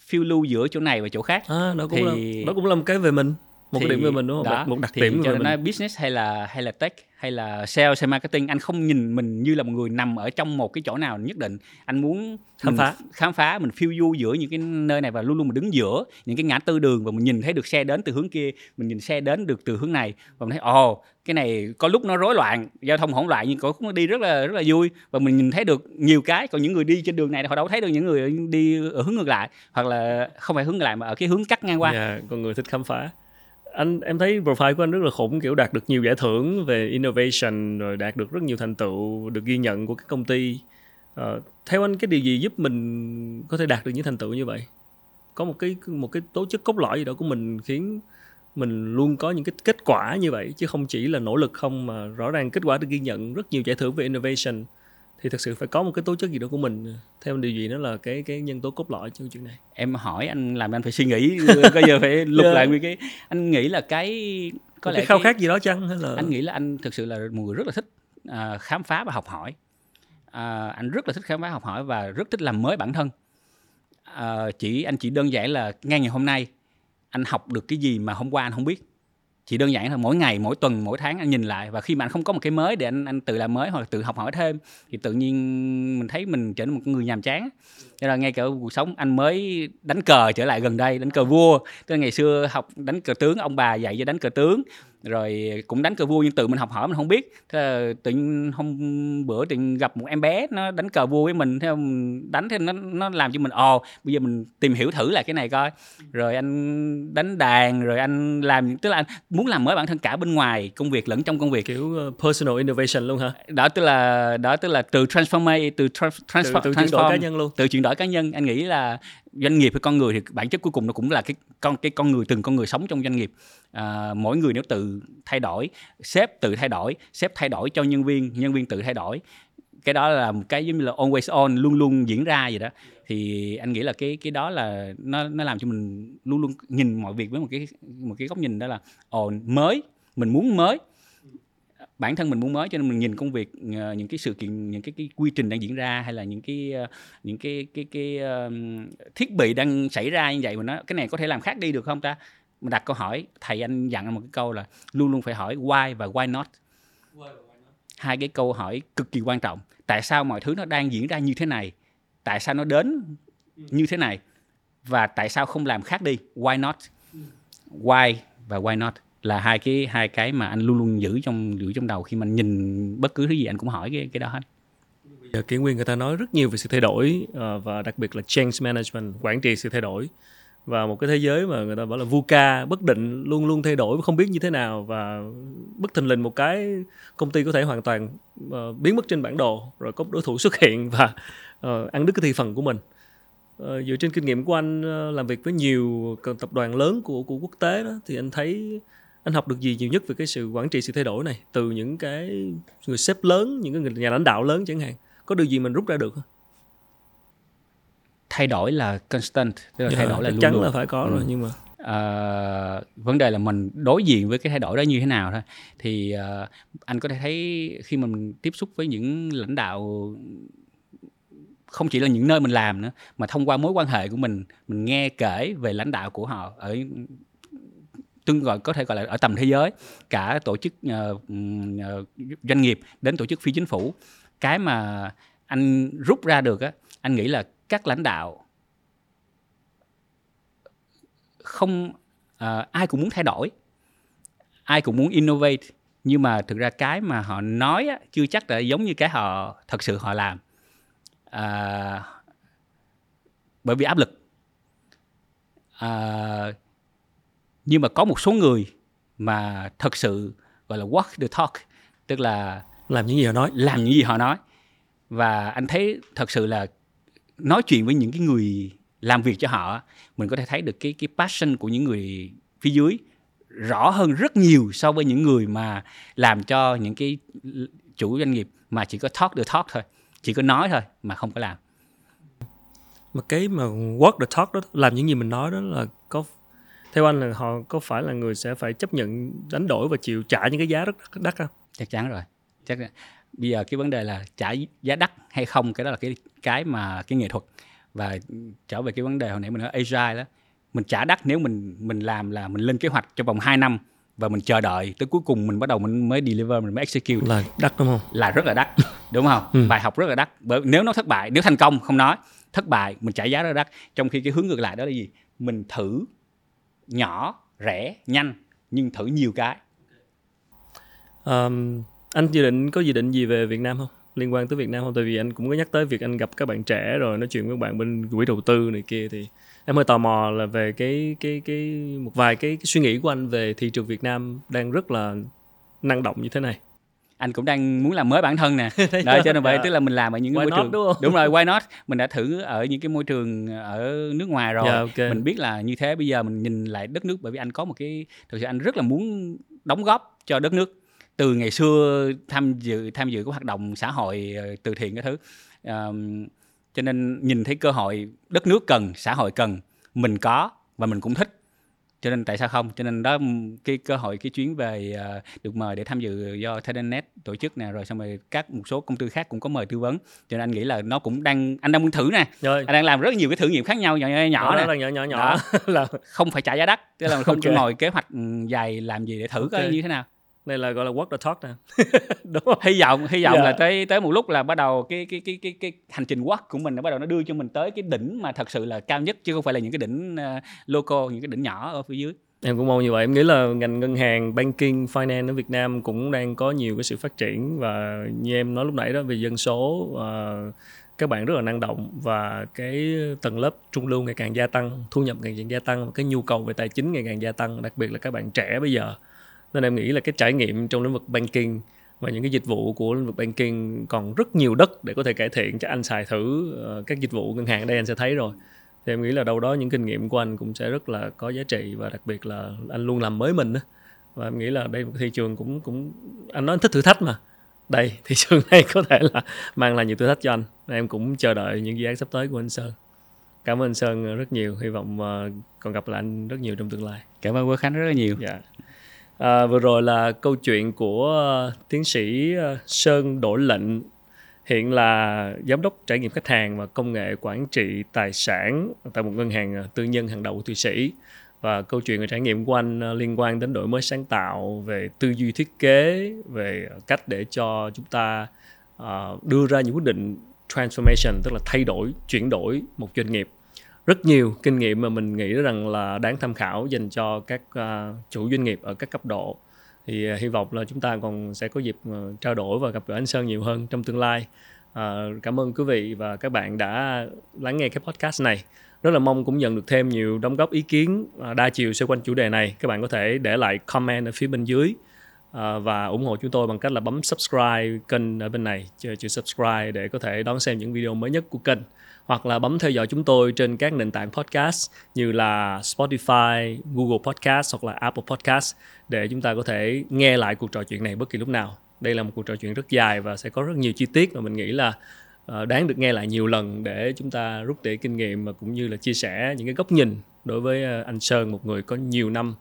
phiêu lưu giữa chỗ này và chỗ khác. À, đó cũng thì- là đó cũng là một cái về mình một cái điểm về mình đúng không? đó, một đặc thì điểm cho nên mình. nói business hay là hay là tech hay là sales hay marketing anh không nhìn mình như là một người nằm ở trong một cái chỗ nào nhất định. Anh muốn Khám phá. khám phá mình phiêu du giữa những cái nơi này và luôn luôn mình đứng giữa những cái ngã tư đường và mình nhìn thấy được xe đến từ hướng kia mình nhìn xe đến được từ hướng này và mình thấy ồ cái này có lúc nó rối loạn giao thông hỗn loạn nhưng có lúc nó đi rất là rất là vui và mình nhìn thấy được nhiều cái. Còn những người đi trên đường này họ đâu thấy được những người đi ở hướng ngược lại hoặc là không phải hướng ngược lại mà ở cái hướng cắt ngang qua. Dạ, con người thích khám phá. Anh em thấy profile của anh rất là khủng kiểu đạt được nhiều giải thưởng về innovation rồi đạt được rất nhiều thành tựu được ghi nhận của các công ty. Ờ, theo anh cái điều gì giúp mình có thể đạt được những thành tựu như vậy? Có một cái một cái tố chất cốt lõi gì đó của mình khiến mình luôn có những cái kết quả như vậy chứ không chỉ là nỗ lực không mà rõ ràng kết quả được ghi nhận rất nhiều giải thưởng về innovation thì thực sự phải có một cái tố chất gì đó của mình theo điều gì đó là cái cái nhân tố cốt lõi trong chuyện này. Em hỏi anh làm anh phải suy nghĩ [laughs] có giờ phải lục Dạ. lại nguyên cái anh nghĩ là cái có Một lẽ cái khao cái- khát gì đó chăng? Hay là anh nghĩ là anh thực sự là một người rất là thích à, khám phá và học hỏi. À, anh rất là thích khám phá học hỏi và rất thích làm mới bản thân. À, chỉ anh chỉ đơn giản là ngay ngày hôm nay anh học được cái gì mà hôm qua anh không biết chỉ đơn giản là mỗi ngày, mỗi tuần, mỗi tháng anh nhìn lại. Và khi mà anh không có một cái mới để anh anh tự làm mới hoặc là tự học hỏi thêm, thì tự nhiên mình thấy mình trở nên một người nhàm chán. Nên là ngay cả cuộc sống anh mới đánh cờ trở lại gần đây, đánh cờ vua. Tức là ngày xưa học đánh cờ tướng, ông bà dạy cho đánh cờ tướng rồi cũng đánh cờ vua nhưng tự mình học hỏi mình không biết. Thế là tự nhiên hôm bữa tự nhiên gặp một em bé nó đánh cờ vua với mình theo mình đánh thì nó nó làm cho mình ồ bây giờ mình tìm hiểu thử lại cái này coi. Rồi anh đánh đàn rồi anh làm tức là anh muốn làm mới bản thân cả bên ngoài công việc lẫn trong công việc. Kiểu uh, personal innovation luôn hả? Đó tức là đó tức là từ transform từ trans, từ, transform, từ chuyển đổi transform cá nhân luôn. từ chuyển đổi cá nhân. Anh nghĩ là doanh nghiệp hay con người thì bản chất cuối cùng nó cũng là cái con cái con người từng con người sống trong doanh nghiệp. À, mỗi người nếu tự thay đổi sếp tự thay đổi sếp thay đổi cho nhân viên nhân viên tự thay đổi. Cái đó là một cái giống như là always on luôn luôn diễn ra vậy đó. Thì anh nghĩ là cái cái đó là nó nó làm cho mình luôn luôn nhìn mọi việc với một cái một cái góc nhìn đó là ồ mới mình muốn mới bản thân mình muốn mới cho nên mình nhìn công việc ờ, những cái sự kiện những cái cái quy trình đang diễn ra hay là những cái ờ, những cái cái cái um, thiết bị đang xảy ra như vậy mà nó cái này có thể làm khác đi được không ta? Mình đặt câu hỏi thầy anh dặn một cái câu là luôn luôn phải hỏi why và why not. Hai cái câu hỏi cực kỳ quan trọng. Tại sao mọi thứ nó đang diễn ra như thế này? Tại sao nó đến như thế này? Và tại sao không làm khác đi? Why not? Why và why not? Là hai cái hai cái mà anh luôn luôn giữ trong giữ trong đầu khi mà anh nhìn bất cứ thứ gì anh cũng hỏi cái cái đó hết Giờ kỷ nguyên người ta nói rất nhiều về sự thay đổi ờ, và đặc biệt là change management, quản trị sự thay đổi. Và một cái thế giới mà người ta bảo là VUCA, bất định, luôn luôn thay đổi, không biết như thế nào và bất thình lình một cái công ty có thể hoàn toàn uh, biến mất trên bản đồ rồi có đối thủ xuất hiện và uh, ăn đứt cái thị phần của mình. uh, dựa trên kinh nghiệm của anh uh, làm việc với nhiều tập đoàn lớn của của quốc tế đó thì anh thấy anh học được gì nhiều nhất về cái sự quản trị sự thay đổi này? Từ những cái người sếp lớn những cái người nhà lãnh đạo lớn chẳng hạn. Có điều gì mình rút ra được không? Thay đổi là constant tức là Dạ, thay đổi là chắc luôn chắn luôn. là phải có rồi Ừ. nhưng mà Ờ, vấn đề là mình đối diện với cái thay đổi đó như thế nào thôi. Thì ờ, anh có thể thấy khi mình tiếp xúc với những lãnh đạo không chỉ là những nơi mình làm nữa mà thông qua mối quan hệ của mình mình nghe kể về lãnh đạo của họ ở tương gọi có thể gọi là ở tầm thế giới cả tổ chức uh, doanh nghiệp đến tổ chức phi chính phủ. Cái mà anh rút ra được á anh nghĩ là các lãnh đạo không uh, ai cũng muốn thay đổi ai cũng muốn innovate nhưng mà thực ra cái mà họ nói á, chưa chắc là giống như cái họ thật sự họ làm. À, bởi vì áp lực. À, nhưng mà có một số người mà thật sự gọi là walk the talk tức là làm những gì họ nói. làm những gì họ nói. Và anh thấy thật sự là nói chuyện với những cái người làm việc cho họ mình có thể thấy được cái cái passion của những người phía dưới rõ hơn rất nhiều so với những người mà làm cho những cái chủ doanh nghiệp mà chỉ có talk the talk thôi chỉ có nói thôi mà không có làm. Mà cái mà walk the talk đó làm những gì mình nói đó là có theo anh là họ có phải là người sẽ phải chấp nhận đánh đổi và chịu trả những cái giá rất đắt không? Chắc chắn rồi. Chắc bây giờ cái vấn đề là trả giá đắt hay không cái đó là cái cái mà cái nghệ thuật. Và trở về cái vấn đề hồi nãy mình nói agile đó mình trả đắt nếu mình mình làm là mình lên kế hoạch trong vòng 2 năm và mình chờ đợi tới cuối cùng mình bắt đầu mình mới deliver mình mới execute. Là đắt đúng không? Là rất là đắt đúng không? Ừ. bài học rất là đắt. Bởi nếu nó thất bại nếu thành công không nói thất bại mình trả giá rất là đắt. Trong khi cái hướng ngược lại đó là gì? Mình thử nhỏ rẻ nhanh nhưng thử nhiều cái. Um, anh dự định có dự định gì về Việt Nam không? Liên quan tới Việt Nam không? Tại vì anh cũng có nhắc tới việc anh gặp các bạn trẻ rồi nói chuyện với các bạn bên quỹ đầu tư này kia thì em hơi tò mò là về cái cái cái một vài cái, cái suy nghĩ của anh về thị trường Việt Nam đang rất là năng động như thế này anh cũng đang muốn làm mới bản thân nè. [laughs] Đó cho nên vậy Dạ. tức là mình làm ở những cái Why môi not, trường đúng không? đúng rồi why [laughs] not? Mình đã thử ở những cái môi trường ở nước ngoài rồi. Dạ, ok. mình biết là như thế bây giờ mình nhìn lại đất nước bởi vì anh có một cái thực sự anh rất là muốn đóng góp cho đất nước. Từ ngày xưa tham dự tham dự các hoạt động xã hội ờ, từ thiện cái thứ. Ờm, cho nên nhìn thấy cơ hội đất nước cần xã hội cần mình có và mình cũng thích cho nên tại sao không? Cho nên đó cái cơ hội cái chuyến về ờ, được mời để tham dự do Thailandnet tổ chức nè rồi xong rồi các một số công ty khác cũng có mời tư vấn. Cho nên anh nghĩ là nó cũng đang anh đang muốn thử nè. Rồi. Anh đang làm rất nhiều cái thử nghiệm khác nhau nhỏ nhỏ, nhỏ đó nè. là nhỏ nhỏ nhỏ. [laughs] Là không phải trả giá đắt tức là mình không Ok. ngồi kế hoạch dài làm gì để thử coi Ok. như thế nào đây là gọi là walk the talk nè [laughs] đúng không hy vọng hy vọng Dạ. là tới tới một lúc là bắt đầu cái cái cái cái cái hành trình walk của mình nó bắt đầu nó đưa cho mình tới cái đỉnh mà thật sự là cao nhất chứ không phải là những cái đỉnh uh, local những cái đỉnh nhỏ ở phía dưới Em cũng mong như vậy. Em nghĩ là ngành ngân hàng, banking, finance ở Việt Nam cũng đang có nhiều cái sự phát triển và như em nói lúc nãy đó về dân số ờ, các bạn rất là năng động và cái tầng lớp trung lưu ngày càng gia tăng, thu nhập ngày càng gia tăng và cái nhu cầu về tài chính ngày càng gia tăng, đặc biệt là các bạn trẻ bây giờ. Nên em nghĩ là cái trải nghiệm trong lĩnh vực banking và những cái dịch vụ của lĩnh vực banking còn rất nhiều đất để có thể cải thiện cho anh xài thử ờ, các dịch vụ ngân hàng ở đây anh sẽ thấy rồi. Thì em nghĩ là đâu đó những kinh nghiệm của anh cũng sẽ rất là có giá trị và đặc biệt là anh luôn làm mới mình á. Và em nghĩ là đây một thị trường cũng cũng anh nói anh thích thử thách mà. Đây [laughs] thị trường này có thể là mang lại nhiều thử thách cho anh. Em cũng chờ đợi những dự án sắp tới của anh Sơn. Cảm ơn anh Sơn rất nhiều. Hy vọng ờ, còn gặp lại anh rất nhiều trong tương lai. Cảm ơn Quốc Khánh rất là nhiều. Dạ. À, vừa rồi là câu chuyện của ờ, tiến sĩ ờ, Sơn Đỗ Lệnh hiện là giám đốc trải nghiệm khách hàng và công nghệ quản trị tài sản tại một ngân hàng ờ, tư nhân hàng đầu của Thụy Sĩ. Và câu chuyện về trải nghiệm của anh liên quan đến đổi mới sáng tạo về tư duy thiết kế về cách để cho chúng ta đưa ra những quyết định transformation tức là thay đổi chuyển đổi một doanh nghiệp rất nhiều kinh nghiệm mà mình nghĩ rằng là đáng tham khảo dành cho các uh, chủ doanh nghiệp ở các cấp độ. Thì uh, hy vọng là chúng ta còn sẽ có dịp uh, trao đổi và gặp gỡ anh Sơn nhiều hơn trong tương lai. Uh, cảm ơn quý vị và các bạn đã lắng nghe cái podcast này. Rất là mong cũng nhận được thêm nhiều đóng góp ý kiến uh, đa chiều xoay quanh chủ đề này. Các bạn có thể để lại comment ở phía bên dưới và ủng hộ chúng tôi bằng cách là bấm subscribe kênh ở bên này chữ subscribe để có thể đón xem những video mới nhất của kênh hoặc là bấm theo dõi chúng tôi trên các nền tảng podcast như là Spotify, Google Podcast hoặc là Apple Podcast để chúng ta có thể nghe lại cuộc trò chuyện này bất kỳ lúc nào. Đây là một cuộc trò chuyện rất dài và sẽ có rất nhiều chi tiết mà mình nghĩ là ờ, đáng được nghe lại nhiều lần để chúng ta rút tỉa kinh nghiệm và cũng như là chia sẻ những cái góc nhìn đối với ờ, anh Sơn một người có nhiều năm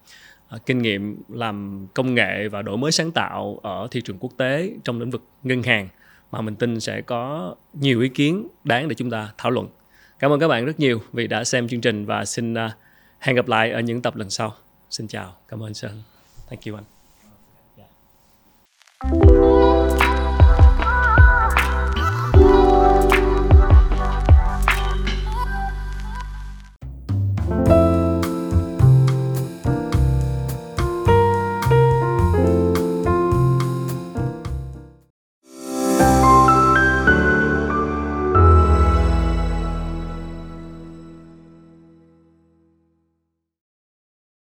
ờ, kinh nghiệm làm công nghệ và đổi mới sáng tạo ở thị trường quốc tế trong lĩnh vực ngân hàng mà mình tin sẽ có nhiều ý kiến đáng để chúng ta thảo luận. Cảm ơn các bạn rất nhiều vì đã xem chương trình và xin à, hẹn gặp lại ở những tập lần sau. Xin chào. Cảm ơn sơn. Thank you anh. yeah.